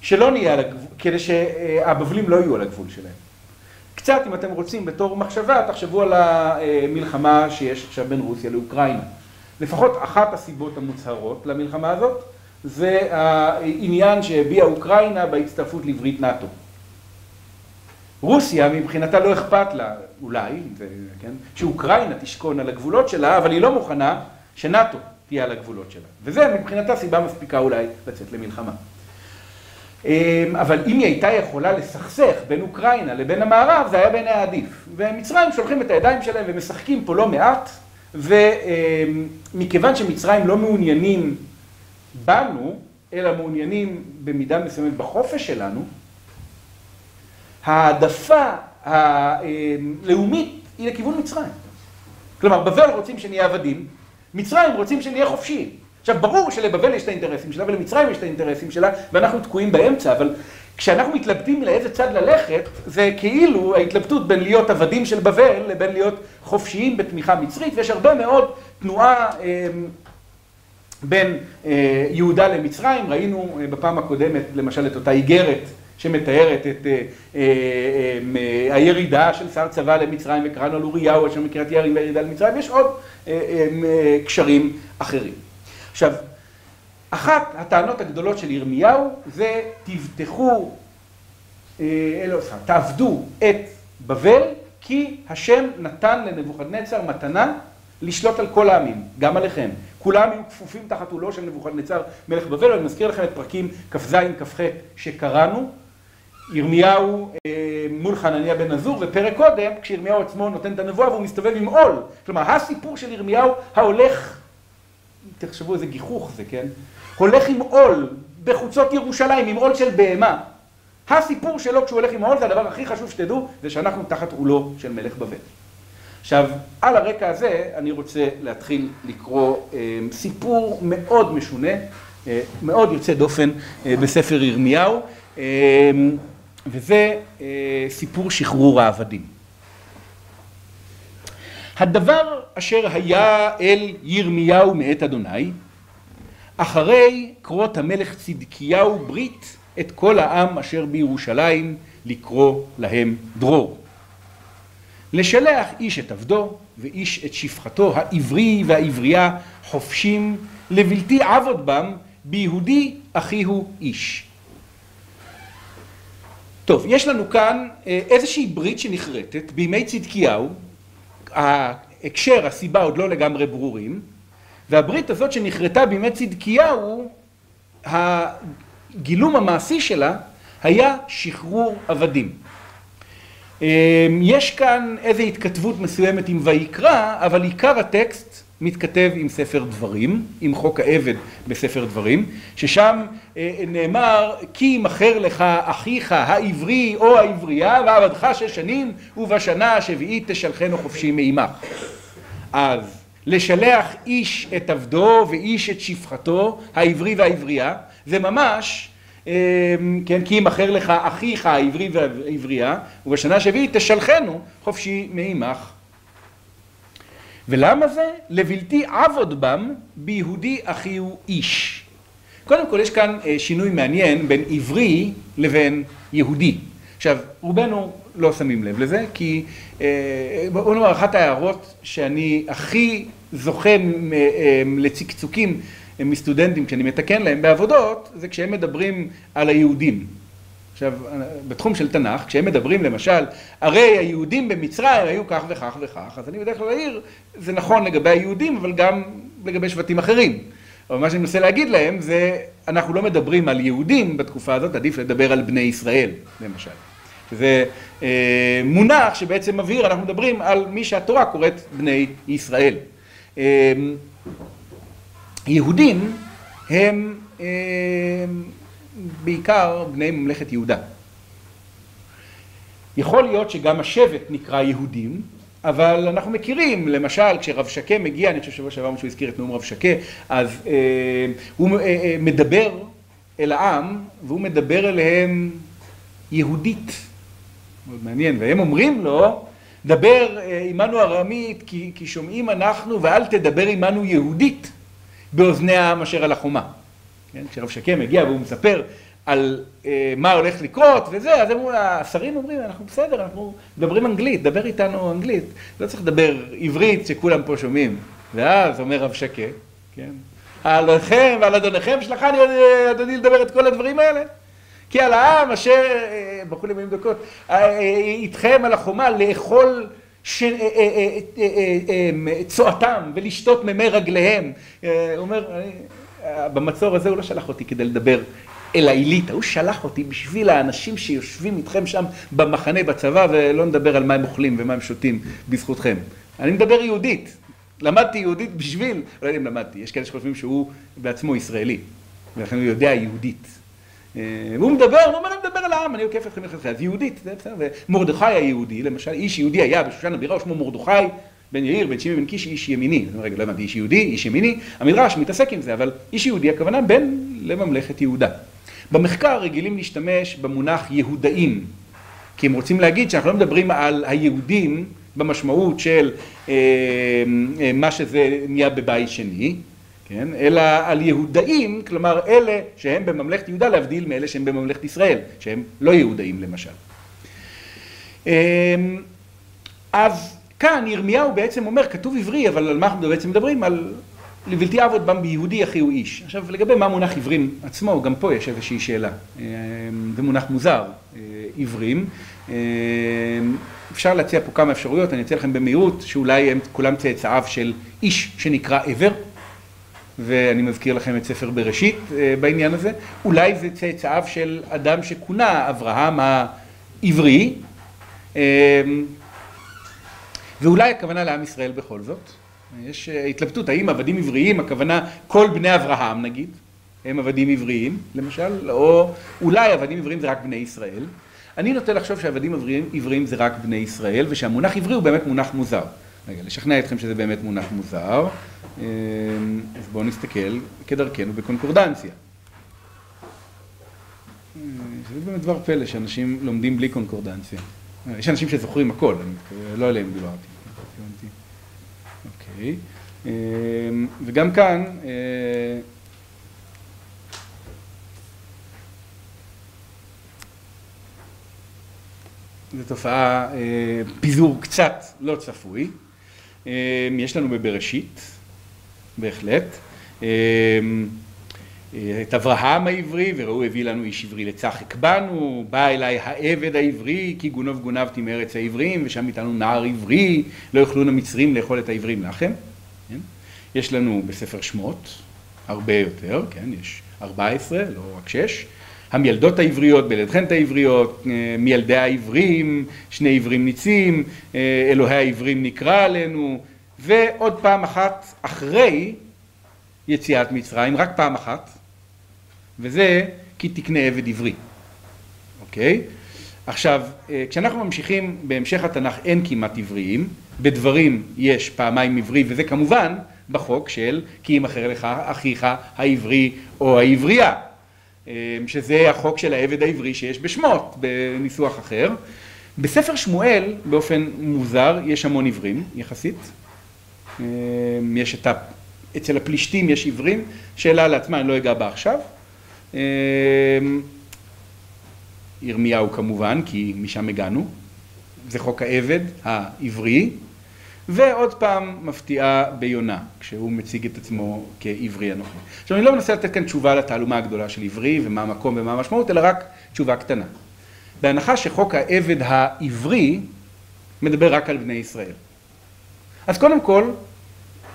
Speaker 1: שלא נהיה על הגבול, כדי שהבבלים לא יהיו על הגבול שלהם. קצת, אם אתם רוצים, בתור מחשבה, תחשבו על המלחמה שיש עכשיו בין רוסיה לאוקראינה. לפחות אחת הסיבות המוצהרות למלחמה הזאת, זה העניין שהביאה אוקראינה בהצטרפות לברית נאט"ו. רוסיה מבחינתה לא אכפת לה, אולי, כן, שאוקראינה תשכון על הגבולות שלה, אבל היא לא מוכנה שנאט"ו תהיה על הגבולות שלה. וזה מבחינתה סיבה מספיקה אולי לצאת למלחמה. אבל אם היא הייתה יכולה לסכסך בין אוקראינה לבין המערב, זה היה בעיני העדיף. ומצרים שולחים את הידיים שלהם ומשחקים פה לא מעט, ומכיוון שמצרים לא מעוניינים בנו, אלא מעוניינים במידה מסוימת בחופש שלנו, העדפה הלאומית היא לכיוון מצרים. כלומר, בבל רוצים שנהיה עבדים, מצרים רוצים שנהיה חופשיים. עכשיו, ברור שלבבל יש את האינטרסים שלה ולמצרים יש את האינטרסים שלה, ואנחנו תקועים באמצע, אבל כשאנחנו מתלבטים לאיזה צד ללכת, זה כאילו ההתלבטות בין להיות עבדים של בבל לבין להיות חופשיים בתמיכה מצרית, ויש הרבה מאוד תנועה בין יהודה למצרים, ראינו בפעם הקודמת למשל את אותה איגרת שמתארת את הירידה של שר צבא למצרים וקראנו על אוריהו אשר מקריית יערים והירידה למצרים, יש עוד קשרים אחרים. עכשיו, אחת הטענות הגדולות של ירמיהו זה תבטחו, אלא סליחה, תעבדו את בבל כי השם נתן לנבוכדנצר מתנה לשלוט על כל העמים, גם עליכם. כולם יהיו כפופים תחת עולו של נבוכדנצר מלך בבל, ואני מזכיר לכם את פרקים כ"ז כ"ח שקראנו, ירמיהו מול חנניה בן עזור, ופרק קודם כשירמיהו עצמו נותן את הנבואה והוא מסתובב עם עול. כלומר, הסיפור של ירמיהו ההולך תחשבו איזה גיחוך זה, כן? הולך עם עול בחוצות ירושלים, עם עול של בהמה. הסיפור שלו כשהוא הולך עם העול זה הדבר הכי חשוב שתדעו, זה שאנחנו תחת עולו של מלך בבל. עכשיו, על הרקע הזה אני רוצה להתחיל לקרוא אה, סיפור מאוד משונה, אה, מאוד יוצא דופן אה, בספר ירמיהו, אה, וזה אה, סיפור שחרור העבדים. הדבר אשר היה אל ירמיהו מאת אדוני, אחרי קרות המלך צדקיהו ברית את כל העם אשר בירושלים לקרוא להם דרור. לשלח איש את עבדו ואיש את שפחתו העברי והעברייה חופשים לבלתי עבוד בם ביהודי אחיהו איש. טוב, יש לנו כאן איזושהי ברית שנכרתת בימי צדקיהו ההקשר, הסיבה עוד לא לגמרי ברורים, והברית הזאת שנכרתה בימי צדקיהו, הגילום המעשי שלה היה שחרור עבדים. יש כאן איזו התכתבות מסוימת עם ויקרא, אבל עיקר הטקסט מתכתב עם ספר דברים, עם חוק העבד בספר דברים, ששם נאמר כי ימכר לך אחיך העברי או העברייה ועבדך שש שנים ובשנה השביעית תשלחנו חופשי מעמך. אז לשלח איש את עבדו ואיש את שפחתו, העברי והעברייה, זה ממש, כן, כי ימכר לך אחיך העברי והעברייה ובשנה השביעית תשלחנו חופשי מעמך. ולמה זה? לבלתי עבוד בם ביהודי אחי הוא איש. קודם כל יש כאן שינוי מעניין בין עברי לבין יהודי. עכשיו, רובנו לא שמים לב לזה, כי בואו נאמר, אחת ההערות שאני הכי זוכה לצקצוקים מסטודנטים כשאני מתקן להם בעבודות, זה כשהם מדברים על היהודים. עכשיו, בתחום של תנ"ך, כשהם מדברים למשל, הרי היהודים במצרים היו כך וכך וכך, אז אני בדרך כלל אעיר, זה נכון לגבי היהודים, אבל גם לגבי שבטים אחרים. אבל מה שאני מנסה להגיד להם זה, אנחנו לא מדברים על יהודים בתקופה הזאת, עדיף לדבר על בני ישראל, למשל. זה אה, מונח שבעצם מבהיר, אנחנו מדברים על מי שהתורה קוראת בני ישראל. אה, יהודים הם אה, בעיקר בני ממלכת יהודה. יכול להיות שגם השבט נקרא יהודים, אבל אנחנו מכירים, למשל כשרב שקה מגיע, אני חושב שבוע שעבר מישהו הזכיר את נאום רב שקה, אז אה, הוא אה, אה, מדבר אל העם והוא מדבר אליהם יהודית, מאוד מעניין, והם אומרים לו, דבר אה, עמנו ארמית כי, כי שומעים אנחנו ואל תדבר עמנו יהודית באוזני העם אשר על החומה. כן? כשרב שקה מגיע והוא מספר על אה, מה הולך לקרות וזה, אז השרים אומרים, אנחנו בסדר, אנחנו מדברים אנגלית, דבר איתנו אנגלית, לא צריך לדבר עברית שכולם פה שומעים. ואז אומר רב שקה, כן, עליכם ועל אדוניכם שלחני אדוני לדבר את כל הדברים האלה. כי על העם אשר, אה, ברחו לי מילים דקות, אה, איתכם על החומה לאכול ש... צואתם ולשתות ממי רגליהם. הוא אומר, במצור הזה הוא לא שלח אותי כדי לדבר אל האליטה, הוא שלח אותי בשביל האנשים שיושבים איתכם שם במחנה בצבא ולא נדבר על מה הם אוכלים ומה הם שותים בזכותכם. אני מדבר יהודית, למדתי יהודית בשביל, לא יודע אם למדתי, יש כאלה שחושבים שהוא בעצמו ישראלי, ולכן הוא יודע יהודית. אה, והוא מדבר, הוא אומר, אני מדבר על העם, אני עוקף אתכם לכם, אז יהודית, זה בסדר, ומרדכי היהודי, למשל, איש יהודי היה בשושן הבירה, שמו מרדכי בן יאיר, בן שמעי, בן קיש, איש ימיני. רגע, לא הבנתי, איש יהודי, איש ימיני, המדרש מתעסק עם זה, אבל איש יהודי, הכוונה בן לממלכת יהודה. במחקר רגילים להשתמש במונח יהודאים, כי הם רוצים להגיד שאנחנו לא מדברים על היהודים במשמעות של אה, אה, מה שזה נהיה בבית שני, כן? אלא על יהודאים, כלומר אלה שהם בממלכת יהודה להבדיל מאלה שהם בממלכת ישראל, שהם לא יהודאים למשל. אה, אז כאן ירמיהו בעצם אומר, כתוב עברי, אבל על מה אנחנו בעצם מדברים? על לבלתי עבוד בם ביהודי אחי הוא איש. עכשיו לגבי מה מונח עברים עצמו, גם פה יש איזושהי שאלה. אה, זה מונח מוזר, אה, עברים. אה, אפשר להציע פה כמה אפשרויות, אני אציע לכם במהירות, שאולי הם כולם צאצאיו של איש שנקרא עבר, ואני מזכיר לכם את ספר בראשית בעניין הזה. אולי זה צאצאיו של אדם שכונה אברהם העברי, ואולי הכוונה לעם ישראל בכל זאת. יש אה, התלבטות, האם עבדים עבריים, הכוונה כל בני אברהם נגיד, הם עבדים עבריים למשל, או אולי עבדים עבריים זה רק בני ישראל. אני נוטה לחשוב שעבדים עבריים, עבריים זה רק בני ישראל, ושהמונח עברי הוא באמת מונח מוזר. רגע, לשכנע אתכם שזה באמת מונח מוזר, אה, אז בואו נסתכל כדרכנו בקונקורדנציה. אה, זה באמת דבר פלא שאנשים לומדים בלי קונקורדנציה. יש אנשים שזוכרים הכל, אני לא עליהם דיברתי. אוקיי? אמ, וגם כאן אה, זו תופעה, אה, פיזור קצת לא צפוי. אמ, יש לנו בבראשית, בהחלט. את אברהם העברי, וראו הביא לנו איש עברי לצחק בנו, בא אליי העבד העברי, כי גונב גונבתי מארץ העברים, ושם איתנו נער עברי, לא יוכלו המצרים לאכול את העברים לחם. כן? יש לנו בספר שמות, הרבה יותר, כן? יש 14, לא רק 6. המילדות העבריות, בלדכן את העבריות, אה, מילדי העברים, שני עברים ניצים, אה, אלוהי העברים נקרא עלינו, ועוד פעם אחת אחרי יציאת מצרים, רק פעם אחת, וזה כי תקנה עבד עברי, אוקיי? עכשיו, אה, כשאנחנו ממשיכים בהמשך התנ"ך אין כמעט עבריים, בדברים יש פעמיים עברי, וזה כמובן בחוק של כי ימכר לך אחיך העברי או העברייה, אה, שזה החוק של העבד העברי שיש בשמות, בניסוח אחר. בספר שמואל, באופן מוזר, יש המון עברים יחסית. אה, יש את ה... אצל הפלישתים יש עברים, שאלה לעצמה, אני לא אגע בה עכשיו. אמ, ירמיהו כמובן, כי משם הגענו, זה חוק העבד העברי, ועוד פעם מפתיעה ביונה, כשהוא מציג את עצמו כעברי הנוכחי. עכשיו אני לא מנסה לתת כאן תשובה לתעלומה הגדולה של עברי, ומה המקום ומה המשמעות, אלא רק תשובה קטנה. בהנחה שחוק העבד העברי מדבר רק על בני ישראל. אז קודם כל,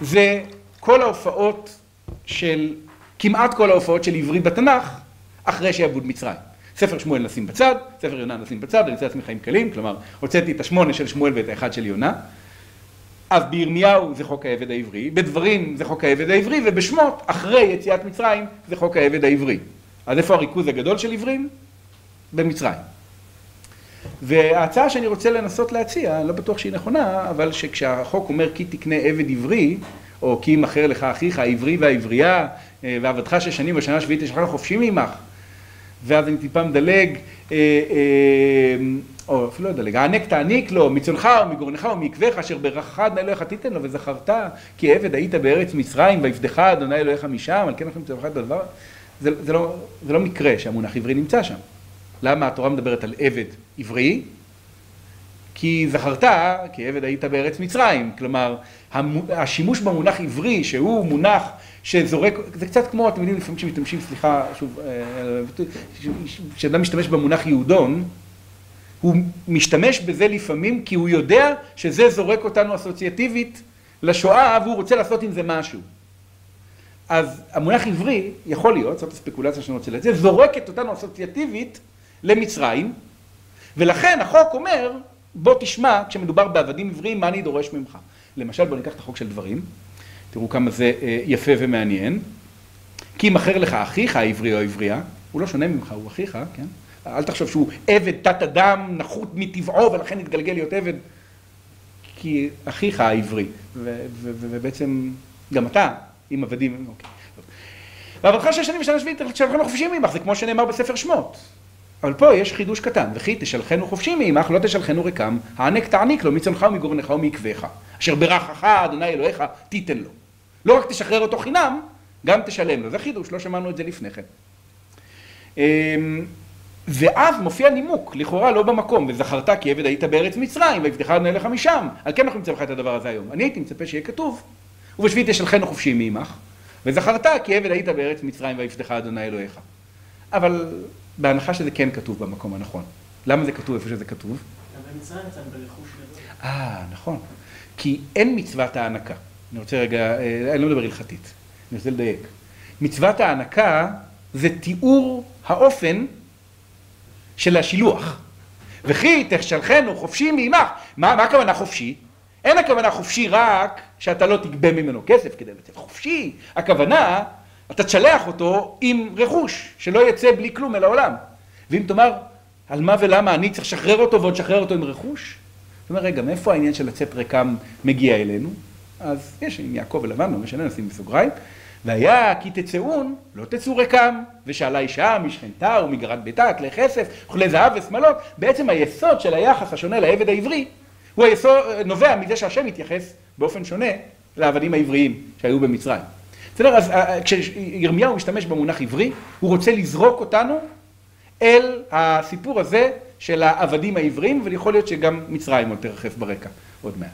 Speaker 1: זה כל ההופעות של, כמעט כל ההופעות של עברי בתנ"ך, אחרי שעבוד מצרים. ספר שמואל נשים בצד, ספר יונה נשים בצד, אני עושה לעצמי חיים קלים, כלומר, הוצאתי את השמונה של שמואל ואת האחד של יונה. אז בירמיהו זה חוק העבד העברי, בדברים זה חוק העבד העברי, ובשמות, אחרי יציאת מצרים, זה חוק העבד העברי. אז איפה הריכוז הגדול של עברים? במצרים. וההצעה שאני רוצה לנסות להציע, אני לא בטוח שהיא נכונה, אבל שכשהחוק אומר כי תקנה עבד עברי, או כי ימכר לך אחיך העברי והעברייה, ועבדך שש שנים בשנה השביעית יש לך חופשי מעמך. ואז אני טיפה מדלג, אה, אה, או אפילו לא מדלג, הענק תעניק לו, מצונך ומגורנך ומעקבך, אשר ברכך אדוני אלוהיך תיתן לו, וזכרת כי עבד היית בארץ מצרים, ויפדך אדוני אלוהיך משם, על כן לכם צורך את הדבר. זה, זה, לא, זה לא מקרה שהמונח עברי נמצא שם. למה התורה מדברת על עבד עברי? כי זכרת, כי עבד היית בארץ מצרים. כלומר, השימוש במונח עברי, שהוא מונח שזורק, זה קצת כמו, אתם יודעים, לפעמים כשמשתמשים, סליחה, שוב, אה, כשאדם משתמש במונח יהודון, הוא משתמש בזה לפעמים כי הוא יודע שזה זורק אותנו אסוציאטיבית לשואה והוא רוצה לעשות עם זה משהו. אז המונח עברי, יכול להיות, זאת הספקולציה שאני רוצה לצאת, זורקת אותנו אסוציאטיבית למצרים, ולכן החוק אומר, בוא תשמע, כשמדובר בעבדים עבריים, מה אני דורש ממך. למשל, בוא ניקח את החוק של דברים, תראו כמה זה אה, יפה ומעניין. כי ימכר לך אחיך העברי או העברייה, הוא לא שונה ממך, הוא אחיך, כן? אל תחשוב שהוא עבד תת אדם, נחות מטבעו, ולכן התגלגל להיות עבד. כי אחיך העברי, ובעצם גם אתה עם עבדים, אוקיי. ועבדך שש שנים ושנה שביעית תשלחנו חופשיים עמך, זה כמו שנאמר בספר שמות. אבל פה יש חידוש קטן, וכי תשלחנו חופשיים מעמך, לא תשלחנו ריקם, הענק תעניק לו מצונך ומגורנך ומעקבך, אשר ברכך אדוני אלוהיך תיתן לו. לא רק תשחרר אותו חינם, גם תשלם לו. זה חידוש, לא שמענו את זה לפני כן. אמ, ואז מופיע נימוק, לכאורה לא במקום, וזכרת כי עבד היית בארץ מצרים, ויבטחה אדוני אליך משם. על כן אנחנו נמצא לך את הדבר הזה היום. אני הייתי מצפה שיהיה כתוב, ובשביעית תשלחנו חופשי מעמך, וזכרת כי עבד היית בארץ מצרים, ויבטחה אדוני אלוהיך. אבל בהנחה שזה כן כתוב במקום הנכון. למה זה כתוב איפה שזה כתוב?
Speaker 3: במצרים יצא ברכוש
Speaker 1: אה, נכון. כי אין מצוות ההנקה. אני רוצה רגע, אה, אני לא מדבר הלכתית, אני רוצה לדייק. מצוות ההנקה זה תיאור האופן של השילוח. וכי תשלחנו חופשי מעמך. מה, מה הכוונה חופשי? אין הכוונה חופשי רק שאתה לא תגבה ממנו כסף כדי לצאת חופשי. הכוונה, אתה תשלח אותו עם רכוש, שלא יצא בלי כלום אל העולם. ואם תאמר, על מה ולמה אני צריך לשחרר אותו ועוד לשחרר אותו עם רכוש? זאת אומרת, רגע, מאיפה העניין של לצאת ריקם מגיע אלינו? אז יש עם יעקב ולבן, לא משנה, נשים בסוגריים. והיה כי תצאון, לא תצאו ריקם, ושאלה אישה משכנתה ומגרת ביתה, כלי כסף, וכלי זהב ושמאלות. בעצם היסוד של היחס השונה לעבד העברי, הוא היסוד, נובע מזה שהשם מתייחס באופן שונה לעבדים העבריים שהיו במצרים. בסדר? אז אה, אה, כשירמיהו משתמש במונח עברי, הוא רוצה לזרוק אותנו אל הסיפור הזה של העבדים העבריים, ויכול להיות שגם מצרים עוד תרחף ברקע עוד מעט.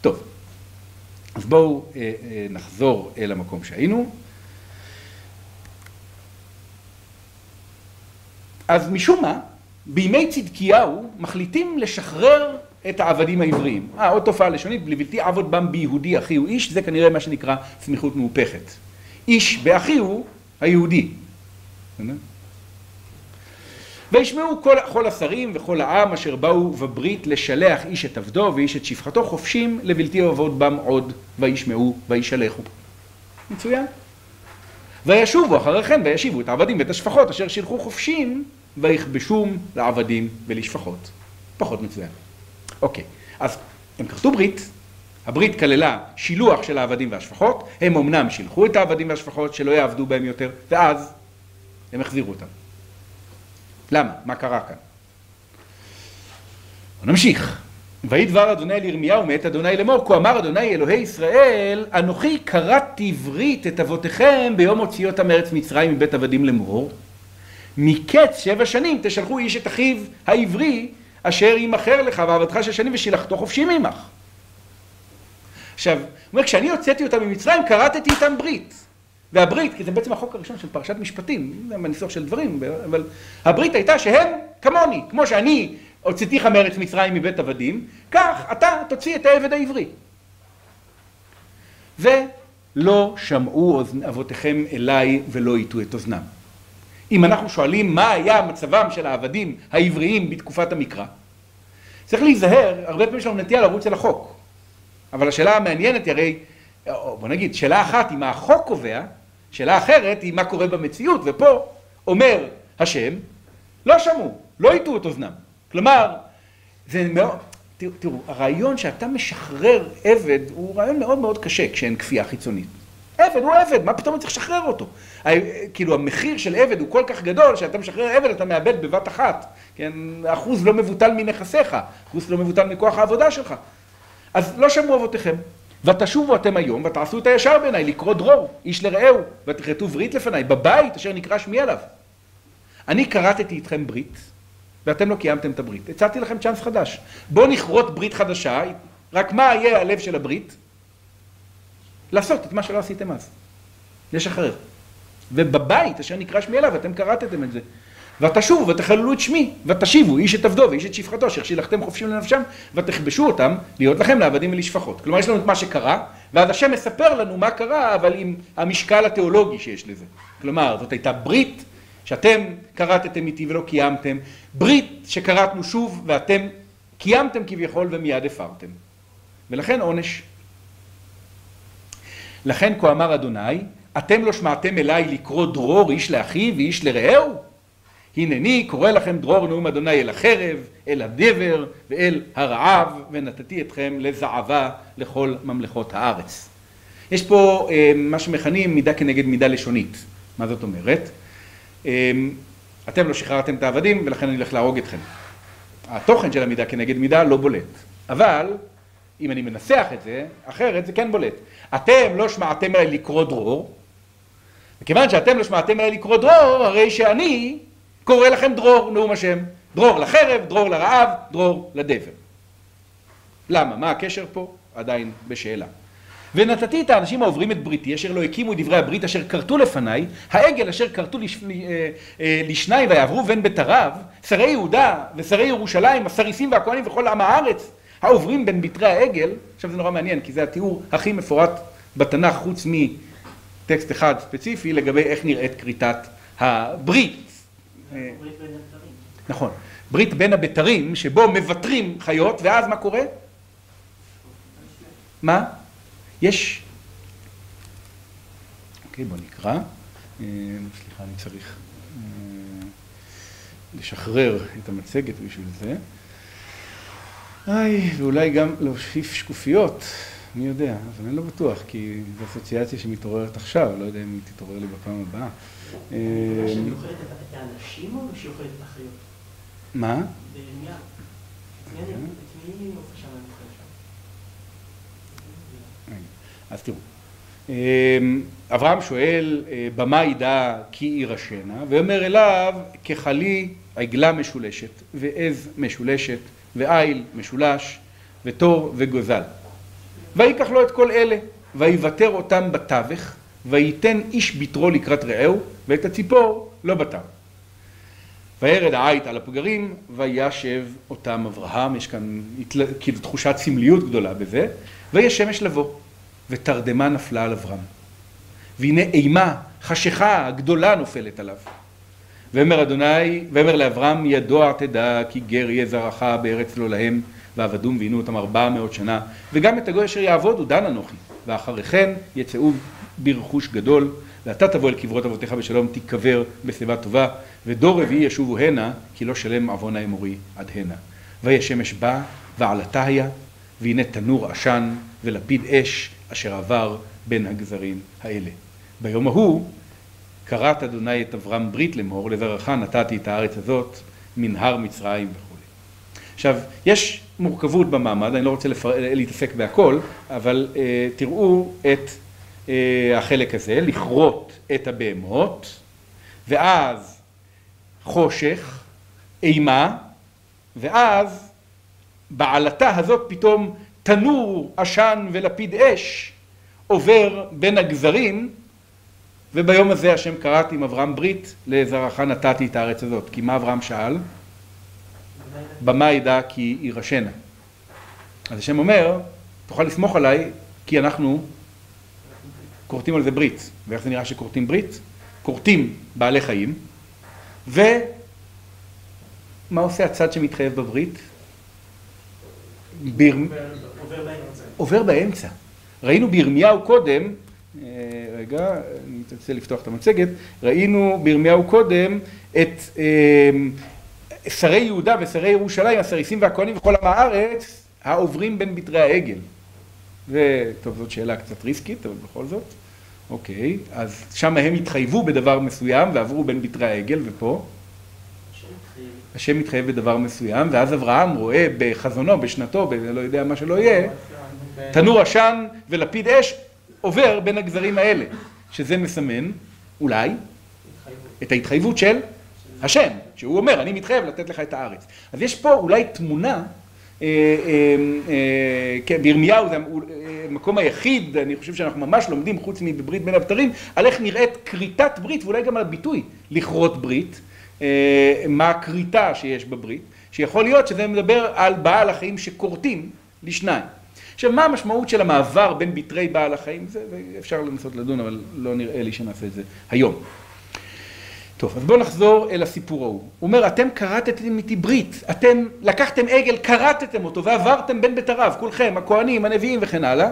Speaker 1: טוב. אז בואו אה, אה, נחזור אל המקום שהיינו. אז משום מה, בימי צדקיהו מחליטים לשחרר את העבדים העבריים. אה, עוד תופעה לשונית, לבלתי עבוד בם ביהודי אחי הוא איש, זה כנראה מה שנקרא סמיכות מהופכת. איש באחיהו היהודי. וישמעו כל, כל השרים וכל העם אשר באו בברית לשלח איש את עבדו ואיש את שפחתו חופשים לבלתי עבוד בם עוד וישמעו וישלחו. מצוין. וישובו אחרי כן וישיבו את העבדים ואת השפחות אשר שילחו חופשים ויכבשום לעבדים ולשפחות. פחות מצוין. אוקיי, אז הם כרתו ברית, הברית כללה שילוח של העבדים והשפחות, הם אמנם שילחו את העבדים והשפחות שלא יעבדו בהם יותר, ואז הם החזירו אותם. למה? מה קרה כאן? נמשיך. ויהי דבר אדוני אל ירמיהו מאת אדוני לאמור, כה אמר אדוני אלוהי ישראל, אנוכי קראתי ברית את אבותיכם ביום הוציאותם מארץ מצרים מבית עבדים לאמור, מקץ שבע שנים תשלחו איש את אחיו העברי אשר ימכר לך ועבדך שש שנים ושילחתו חופשי ממך. עכשיו, הוא אומר, כשאני הוצאתי אותם ממצרים, כרתתי איתם ברית. והברית, כי זה בעצם החוק הראשון של פרשת משפטים, זה בניסוח של דברים, אבל הברית הייתה שהם כמוני, כמו שאני הוצאתיך מארץ מצרים מבית עבדים, כך אתה תוציא את העבד העברי. לא שמעו אבותיכם אליי ולא הטו את אוזנם. אם אנחנו שואלים מה היה מצבם של העבדים העבריים בתקופת המקרא, צריך להיזהר, הרבה פעמים יש לנו נטייה לרוץ אל החוק. אבל השאלה המעניינת היא הרי, בוא נגיד, שאלה אחת היא מה החוק קובע, שאלה אחרת היא מה קורה במציאות, ופה אומר השם, לא שמעו, לא הטו את אוזנם. כלומר, זה מאוד, תראו, תראו, הרעיון שאתה משחרר עבד הוא רעיון מאוד מאוד קשה כשאין כפייה חיצונית. עבד הוא עבד, מה פתאום אני צריך לשחרר אותו? כאילו המחיר של עבד הוא כל כך גדול, שאתה משחרר עבד אתה מאבד בבת אחת, כן? אחוז לא מבוטל מנכסיך, אחוז לא מבוטל מכוח העבודה שלך. אז לא שמעו אבותיכם, ותשובו אתם היום, ותעשו את הישר בעיניי, לקרוא דרור, איש לרעהו, ותכרתו ברית לפניי, בבית אשר נקרא שמי עליו. אני כרתתי איתכם ברית, ואתם לא קיימתם את הברית. הצעתי לכם צ'אנס חדש. בואו נכרות ברית חדשה, רק מה יהיה הלב של הברית? לעשות את מה שלא עשיתם אז. לשחרר. ובבית אשר נקרא שמי אליו, אתם קראתם את זה. ותשובו ותחללו את שמי, ותשיבו איש את עבדו ואיש את שפחתו, אשר שילחתם חופשים לנפשם, ותכבשו אותם להיות לכם לעבדים ולשפחות. כלומר, יש לנו את מה שקרה, ואז השם מספר לנו מה קרה, אבל עם המשקל התיאולוגי שיש לזה. כלומר, זאת הייתה ברית שאתם קראתם איתי ולא קיימתם, ברית שקראתנו שוב ואתם קיימתם כביכול ומיד הפרתם. ולכן עונש. לכן כה אמר אדוני, אתם לא שמעתם אליי לקרוא דרור איש לאחיו ואיש לרעהו? הנני קורא לכם דרור נאום אדוני אל החרב, אל הדבר ואל הרעב, ונתתי אתכם לזעבה לכל ממלכות הארץ. יש פה אה, מה שמכנים מידה כנגד מידה לשונית. מה זאת אומרת? אה, אתם לא שחררתם את העבדים ולכן אני הולך להרוג אתכם. התוכן של המידה כנגד מידה לא בולט. אבל אם אני מנסח את זה, אחרת זה כן בולט. אתם לא שמעתם אליי לקרוא דרור, וכיוון שאתם לא שמעתם אליי לקרוא דרור, הרי שאני קורא לכם דרור, נאום השם. דרור לחרב, דרור לרעב, דרור לדבר. למה? מה הקשר פה? עדיין בשאלה. ונתתי את האנשים העוברים את בריתי, אשר לא הקימו את דברי הברית, אשר כרתו לפניי, העגל אשר כרתו לש... אה, אה, לשניים ויעברו בן בית ערב, שרי יהודה ושרי ירושלים, הסריסים והכהנים וכל עם הארץ, העוברים בין בתרי העגל, עכשיו זה נורא מעניין, כי זה התיאור הכי מפורט בתנ"ך, חוץ מטקסט אחד ספציפי, לגבי איך נראית כריתת הברית.
Speaker 3: ברית בין הבתרים.
Speaker 1: נכון. ברית בין הבתרים, שבו מוותרים חיות, ואז מה קורה? מה? יש... אוקיי, בוא נקרא. אה, סליחה, אני צריך אה, לשחרר את המצגת בשביל זה. איי, ואולי גם להוסיף שקופיות, מי יודע, אבל אני לא בטוח, כי זו אסוציאציה שמתעוררת עכשיו, לא יודע אם היא תתעורר לי בפעם הבאה.
Speaker 3: מה
Speaker 1: אה,
Speaker 3: שאני אוכלת את האנשים או שהיא אוכלת את החיות?
Speaker 1: מה?
Speaker 3: שם?
Speaker 1: אז תראו, אמ, אברהם שואל, אה, במה ידע כי יירשנה? ואומר אליו, ככלי עגלה משולשת, ועז משולשת, ועיל משולש, ותור וגוזל. ויקח לו את כל אלה, ויוותר אותם בתווך, וייתן איש בתרו לקראת רעהו, ואת הציפור לא בטר. וירד העית על הפגרים, וישב אותם אברהם, יש כאן התל- כאילו תחושת סמליות גדולה בזה, ויהי שמש לבוא, ותרדמה נפלה על אברהם. והנה אימה, חשיכה גדולה נופלת עליו. ואומר אדוני, ואומר לאברהם, ידוע תדע כי גר יהיה זרעך בארץ לא להם, ועבדום ועינו אותם ארבע מאות שנה, וגם את הגוי אשר יעבוד הוא דן אנוכי, ואחרי כן יצאו ברכוש גדול, ואתה תבוא אל קברות אבותיך בשלום, תיקבר בשיבה טובה, ודור רביעי ישובו הנה, כי לא שלם עוון האמורי עד הנה. ויהי שמש בא, ועלתה היה, והנה תנור עשן, ולפיד אש, אשר עבר בין הגזרים האלה. ביום ההוא כרת אדוני את אברהם ברית לאמור, לזרעך נתתי את הארץ הזאת, מנהר מצרים וכו'. עכשיו, יש מורכבות במעמד, אני לא רוצה לפר... להתעסק בהכל, אבל אה, תראו את אה, החלק הזה, לכרות את הבהמות, ואז חושך, אימה, ואז בעלתה הזאת פתאום תנור עשן ולפיד אש עובר בין הגזרים, וביום הזה השם קראת עם אברהם ברית, לזרעך נתתי את הארץ הזאת. כי מה אברהם שאל? במה ידע כי יירשנה. אז השם אומר, תוכל לסמוך עליי, כי אנחנו כורתים על זה ברית. ואיך זה נראה שכורתים ברית? כורתים בעלי חיים, ומה עושה הצד שמתחייב בברית? ביר...
Speaker 3: עובר באמצע.
Speaker 1: עובר באמצע. ראינו בירמיהו קודם, אה, רגע, אני מתנצל לפתוח את המצגת, ראינו בירמיהו קודם את אה, שרי יהודה ושרי ירושלים, הסריסים והכהנים וכל עם הארץ, העוברים בין בתרי העגל. וטוב, זאת שאלה קצת ריסקית, אבל בכל זאת. אוקיי, אז שם הם התחייבו בדבר מסוים ועברו בין בתרי העגל, ופה. השם מתחייב בדבר מסוים, ואז אברהם רואה בחזונו, בשנתו, בלא יודע מה שלא יהיה, תנור עשן ולפיד אש עובר בין הגזרים האלה, שזה מסמן, אולי, את ההתחייבות של השם, שהוא אומר, אני מתחייב לתת לך את הארץ. אז יש פה אולי תמונה, אה, אה, אה, כן, בירמיהו זה המקום היחיד, אני חושב שאנחנו ממש לומדים, חוץ מבברית בין הבתרים, על איך נראית כריתת ברית, ואולי גם על הביטוי לכרות ברית, מה הכריתה שיש בברית, שיכול להיות שזה מדבר על בעל החיים שכורתים לשניים. עכשיו, מה המשמעות של המעבר בין בתרי בעל החיים? זה אפשר לנסות לדון, אבל לא נראה לי שנעשה את זה היום. טוב, אז בואו נחזור אל הסיפור ההוא. הוא אומר, אתם כרתתם איתי ברית, אתם לקחתם עגל, כרתתם אותו ועברתם בין בתריו, כולכם, הכהנים, הנביאים וכן הלאה.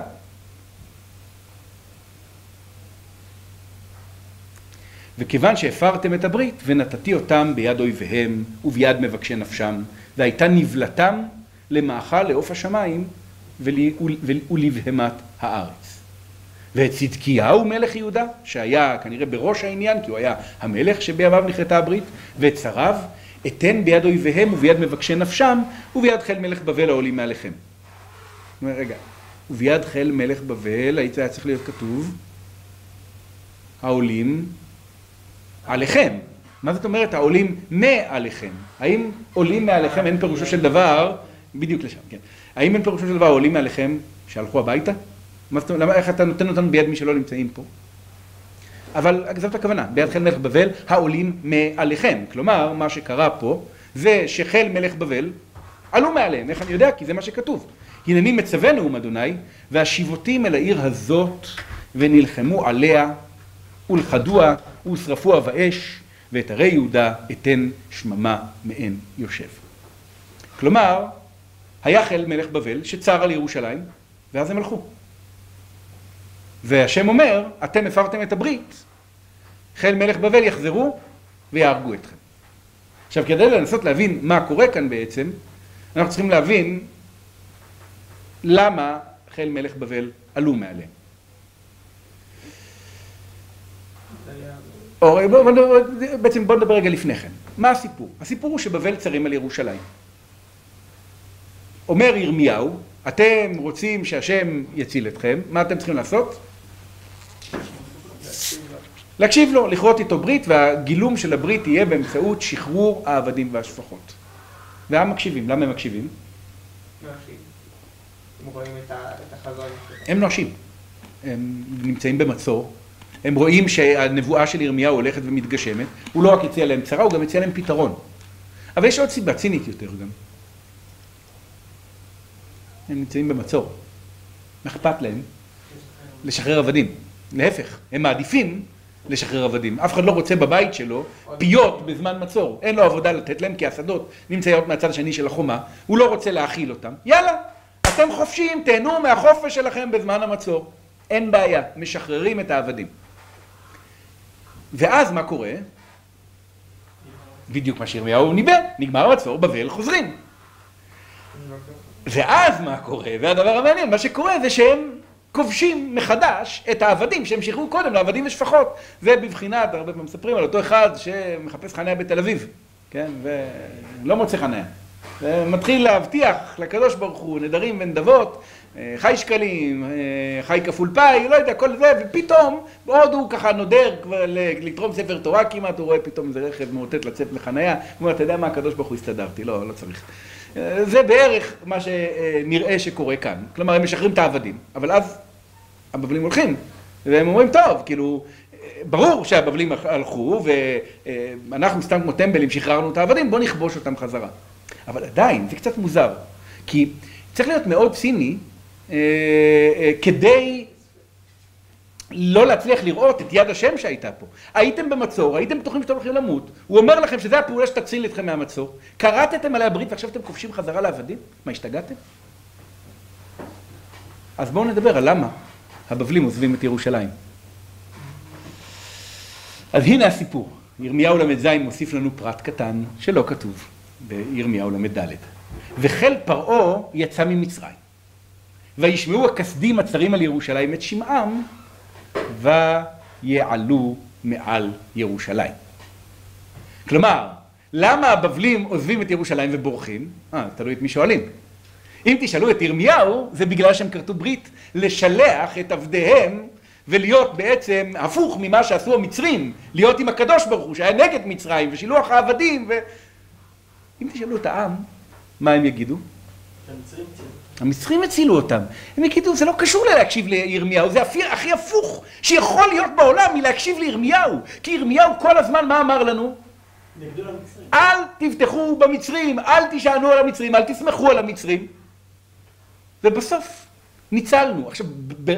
Speaker 1: וכיוון שהפרתם את הברית, ונתתי אותם ביד אויביהם וביד מבקשי נפשם, והייתה נבלתם למאכל לעוף השמיים ול- ול- ולבהמת הארץ. ואת צדקיהו מלך יהודה, שהיה כנראה בראש העניין, כי הוא היה המלך שבימיו נכרתה הברית, ואת שריו, אתן ביד אויביהם וביד מבקשי נפשם, וביד חיל מלך בבל העולים מעליכם. הוא רגע, וביד חיל מלך בבל, היית היה צריך להיות כתוב, העולים עליכם. מה זאת אומרת העולים מעליכם? האם עולים מעליכם אין פירושו של דבר, בדיוק לשם, כן. האם אין פירושו של דבר עולים מעליכם שהלכו הביתה? מה זאת אומרת, איך אתה נותן אותנו ביד מי שלא נמצאים פה? אבל זאת הכוונה, ביד חיל מלך בבל, העולים מעליכם. כלומר, מה שקרה פה, זה שחיל מלך בבל עלו מעליהם. איך אני יודע? כי זה מה שכתוב. הנני מצווה נאום אדוני, והשיבותים אל העיר הזאת, ונלחמו עליה, ולכדוה, ושרפוה באש, ואת ערי יהודה אתן שממה מעין יושב. כלומר, היה חיל מלך בבל שצר על ירושלים, ואז הם הלכו. והשם אומר, אתם הפרתם את הברית, חיל מלך בבל יחזרו ויהרגו אתכם. עכשיו, כדי לנסות להבין מה קורה כאן בעצם, אנחנו צריכים להבין למה חיל מלך בבל עלו מעליהם. או בוא, בוא, בעצם בוא נדבר רגע לפני כן. מה הסיפור? הסיפור הוא שבבל צרים על ירושלים. אומר ירמיהו, אתם רוצים שהשם יציל אתכם, מה אתם צריכים לעשות? להקשיב לו, לכרות איתו ברית, והגילום של הברית יהיה באמצעות שחרור העבדים והשפחות. והעם מקשיבים. למה הם מקשיבים?
Speaker 2: הם
Speaker 1: נואשים. הם נמצאים במצור. הם רואים שהנבואה של ירמיהו הולכת ומתגשמת. הוא לא רק הציע להם צרה, הוא גם הציע להם פתרון. אבל יש עוד סיבה צינית יותר גם. הם נמצאים במצור. מה אכפת להם? לשחרר עבדים. להפך, הם מעדיפים לשחרר עבדים. אף אחד לא רוצה בבית שלו פיות בזמן מצור. אין לו עבודה לתת להם כי השדות נמצאות מהצד השני של החומה. הוא לא רוצה להאכיל אותם. יאללה, אתם חופשיים, תהנו מהחופש שלכם בזמן המצור. אין בעיה, משחררים את העבדים. ואז מה קורה? בדיוק מה שירמיהו ניבא, נגמר המצור, בבל חוזרים. ואז מה קורה? והדבר המעניין, מה שקורה זה שהם כובשים מחדש את העבדים שהם שחררו קודם לעבדים ושפחות. זה בבחינת, הרבה פעמים מספרים על אותו אחד שמחפש חניה בתל אביב, כן, ולא מוצא חניה. ומתחיל להבטיח לקדוש ברוך הוא נדרים ונדבות, אה, חי שקלים, אה, חי כפול פאי, לא יודע, כל זה, ופתאום, בעוד הוא ככה נודר לתרום ספר תורה כמעט, הוא רואה פתאום איזה רכב מאותת לצאת מחניה, הוא אומר, אתה יודע מה, הקדוש ברוך הוא הסתדרתי, לא, לא צריך. אה, זה בערך מה שנראה שקורה כאן. כלומר, הם משחררים את העבדים, אבל אז הבבלים הולכים, והם אומרים, טוב, כאילו, ברור שהבבלים הלכו, ואנחנו סתם כמו טמבלים שחררנו את העבדים, בואו נכבוש אותם חזרה. אבל עדיין, זה קצת מוזר, כי צריך להיות מאוד ציני אה, אה, כדי לא להצליח לראות את יד השם שהייתה פה. הייתם במצור, הייתם בטוחים שאתם הולכים למות, הוא אומר לכם שזה הפעולה שתציל אתכם מהמצור, קראתם עליה ברית ועכשיו אתם כובשים חזרה לעבדים? מה, השתגעתם? אז בואו נדבר על למה הבבלים עוזבים את ירושלים. אז הנה הסיפור. ירמיהו ל"ז מוסיף לנו פרט קטן שלא כתוב בירמיהו ל"ד. וחיל פרעה יצא ממצרים. וישמעו הכסדים הצרים על ירושלים את שמעם, ויעלו מעל ירושלים. כלומר, למה הבבלים עוזבים את ירושלים ובורחים? אה, תלוי את מי שואלים. אם תשאלו את ירמיהו, זה בגלל שהם כרתו ברית לשלח את עבדיהם ולהיות בעצם הפוך ממה שעשו המצרים, להיות עם הקדוש ברוך הוא שהיה נגד מצרים ושילוח העבדים ו... אם תשאלו את העם, מה הם יגידו? המצרים הצילו אותם. הם יגידו, זה לא קשור ללהקשיב לירמיהו, זה הכי, הכי הפוך שיכול להיות בעולם מלהקשיב לירמיהו. כי ירמיהו כל הזמן, מה אמר לנו? אל תבטחו במצרים, אל תשענו על המצרים, אל תסמכו על המצרים. ובסוף ניצלנו. עכשיו,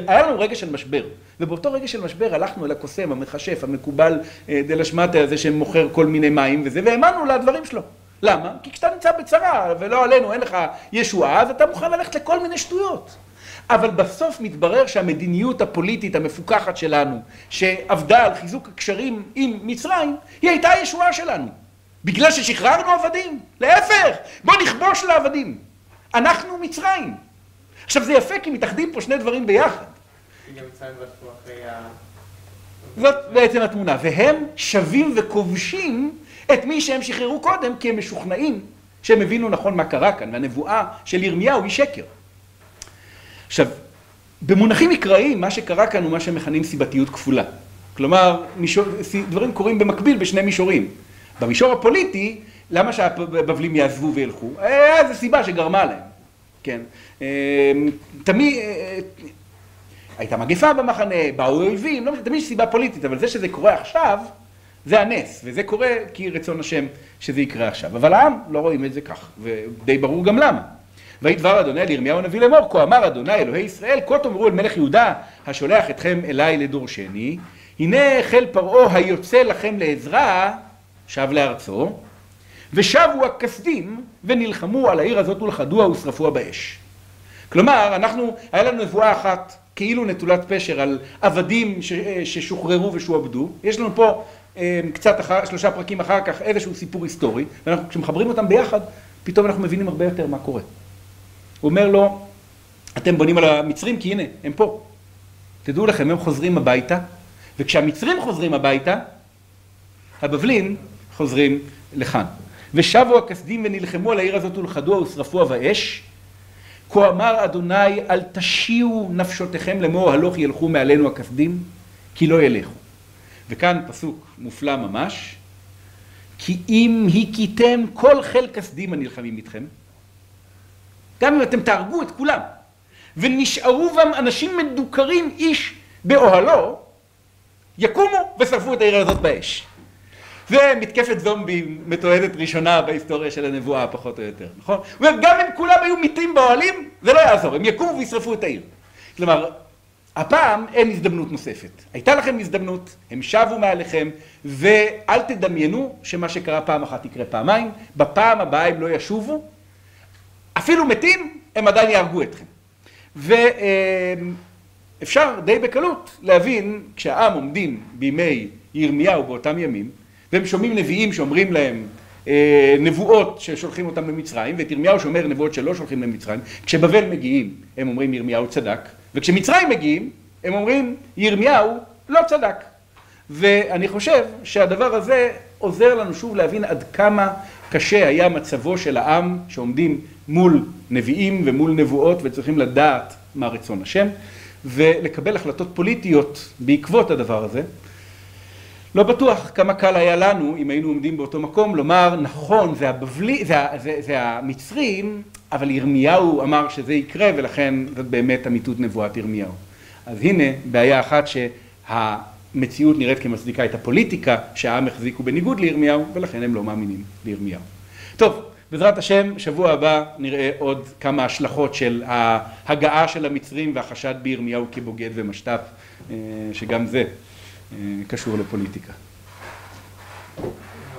Speaker 1: היה לנו רגע של משבר, ובאותו רגע של משבר הלכנו אל הקוסם, המכשף, המקובל אה, דלה שמטה הזה שמוכר כל מיני מים וזה, והאמנו לדברים שלו. למה? כי כשאתה נמצא בצרה ולא עלינו, אין לך ישועה, אז אתה מוכן ללכת לכל מיני שטויות. אבל בסוף מתברר שהמדיניות הפוליטית המפוקחת שלנו, שעבדה על חיזוק הקשרים עם מצרים, היא הייתה הישועה שלנו. בגלל ששחררנו עבדים. להפך, בוא נכבוש לעבדים. אנחנו מצרים. עכשיו זה יפה כי מתאחדים פה שני דברים ביחד. זאת בעצם התמונה. והם שווים וכובשים את מי שהם שחררו קודם, כי הם משוכנעים שהם הבינו נכון מה קרה כאן, והנבואה של ירמיהו היא שקר. עכשיו, במונחים מקראיים, מה שקרה כאן הוא מה שמכנים סיבתיות כפולה. כלומר, מישור, דברים קורים במקביל בשני מישורים. במישור הפוליטי, למה שהבבלים יעזבו וילכו? היה איזו סיבה שגרמה להם, כן. אמ, תמיד, אה, הייתה מגפה במחנה, באו אויבים, לא, תמיד יש סיבה פוליטית, אבל זה שזה קורה עכשיו, זה הנס, וזה קורה כי רצון השם שזה יקרה עכשיו. אבל העם לא רואים את זה כך, ודי ברור גם למה. ויהי דבר אדוני לירמיהו הנביא לאמור, כה אמר אדוני אלוהי ישראל, כה תאמרו אל מלך יהודה השולח אתכם אליי לדורשני, הנה חיל פרעה היוצא לכם לעזרה, שב לארצו, ושבו הכסדים ונלחמו על העיר הזאת ולכדוה ושרפוה באש. כלומר, אנחנו, היה לנו נבואה אחת כאילו נטולת פשר על עבדים ששוחררו ושועבדו, יש לנו פה אמ, קצת אחר, שלושה פרקים אחר כך איזשהו סיפור היסטורי, ואנחנו כשמחברים אותם ביחד, פתאום אנחנו מבינים הרבה יותר מה קורה. הוא אומר לו, אתם בונים על המצרים כי הנה, הם פה. תדעו לכם, הם חוזרים הביתה, וכשהמצרים חוזרים הביתה, הבבלים חוזרים לכאן. ושבו הכסדים ונלחמו על העיר הזאת ולכדוה ושרפוה באש. כה אמר אדוני אל תשיעו נפשותיכם לאמור הלוך ילכו מעלינו הכסדים, כי לא ילכו. וכאן פסוק מופלא ממש, כי אם הכיתם כל חיל כסדים הנלחמים איתכם, גם אם אתם תהרגו את כולם, ונשארו בם אנשים מדוכרים איש באוהלו, יקומו ושרפו את העיר הזאת באש. זה מתקפת זומבים מתועדת ראשונה בהיסטוריה של הנבואה, פחות או יותר, נכון? גם אם כולם היו מתים באוהלים, זה לא יעזור, הם יקומו וישרפו את העיר. כלומר, הפעם אין הזדמנות נוספת. הייתה לכם הזדמנות, הם שבו מעליכם, ואל תדמיינו שמה שקרה פעם אחת יקרה פעמיים, בפעם הבאה הם לא ישובו, אפילו מתים, הם עדיין יהרגו אתכם. ואפשר די בקלות להבין, כשהעם עומדים בימי ירמיהו באותם ימים, והם שומעים נביאים שאומרים להם אה, נבואות ששולחים אותם למצרים, ואת ירמיהו שאומר נבואות שלא שולחים למצרים, כשבבל מגיעים הם אומרים ירמיהו צדק, וכשמצרים מגיעים, הם אומרים, ירמיהו לא צדק. ואני חושב שהדבר הזה עוזר לנו שוב להבין עד כמה קשה היה מצבו של העם שעומדים מול נביאים ומול נבואות וצריכים לדעת מה רצון השם ולקבל החלטות פוליטיות בעקבות הדבר הזה. לא בטוח כמה קל היה לנו אם היינו עומדים באותו מקום לומר נכון זה, הבבלי, זה, זה, זה המצרים אבל ירמיהו אמר שזה יקרה ולכן זאת באמת אמיתות נבואת ירמיהו. אז הנה בעיה אחת שהמציאות נראית כמצדיקה את הפוליטיקה שהעם החזיקו בניגוד לירמיהו ולכן הם לא מאמינים לירמיהו. טוב, בעזרת השם, שבוע הבא נראה עוד כמה השלכות של ההגעה של המצרים והחשד בירמיהו כבוגד ומשת"פ, שגם זה קשור לפוליטיקה.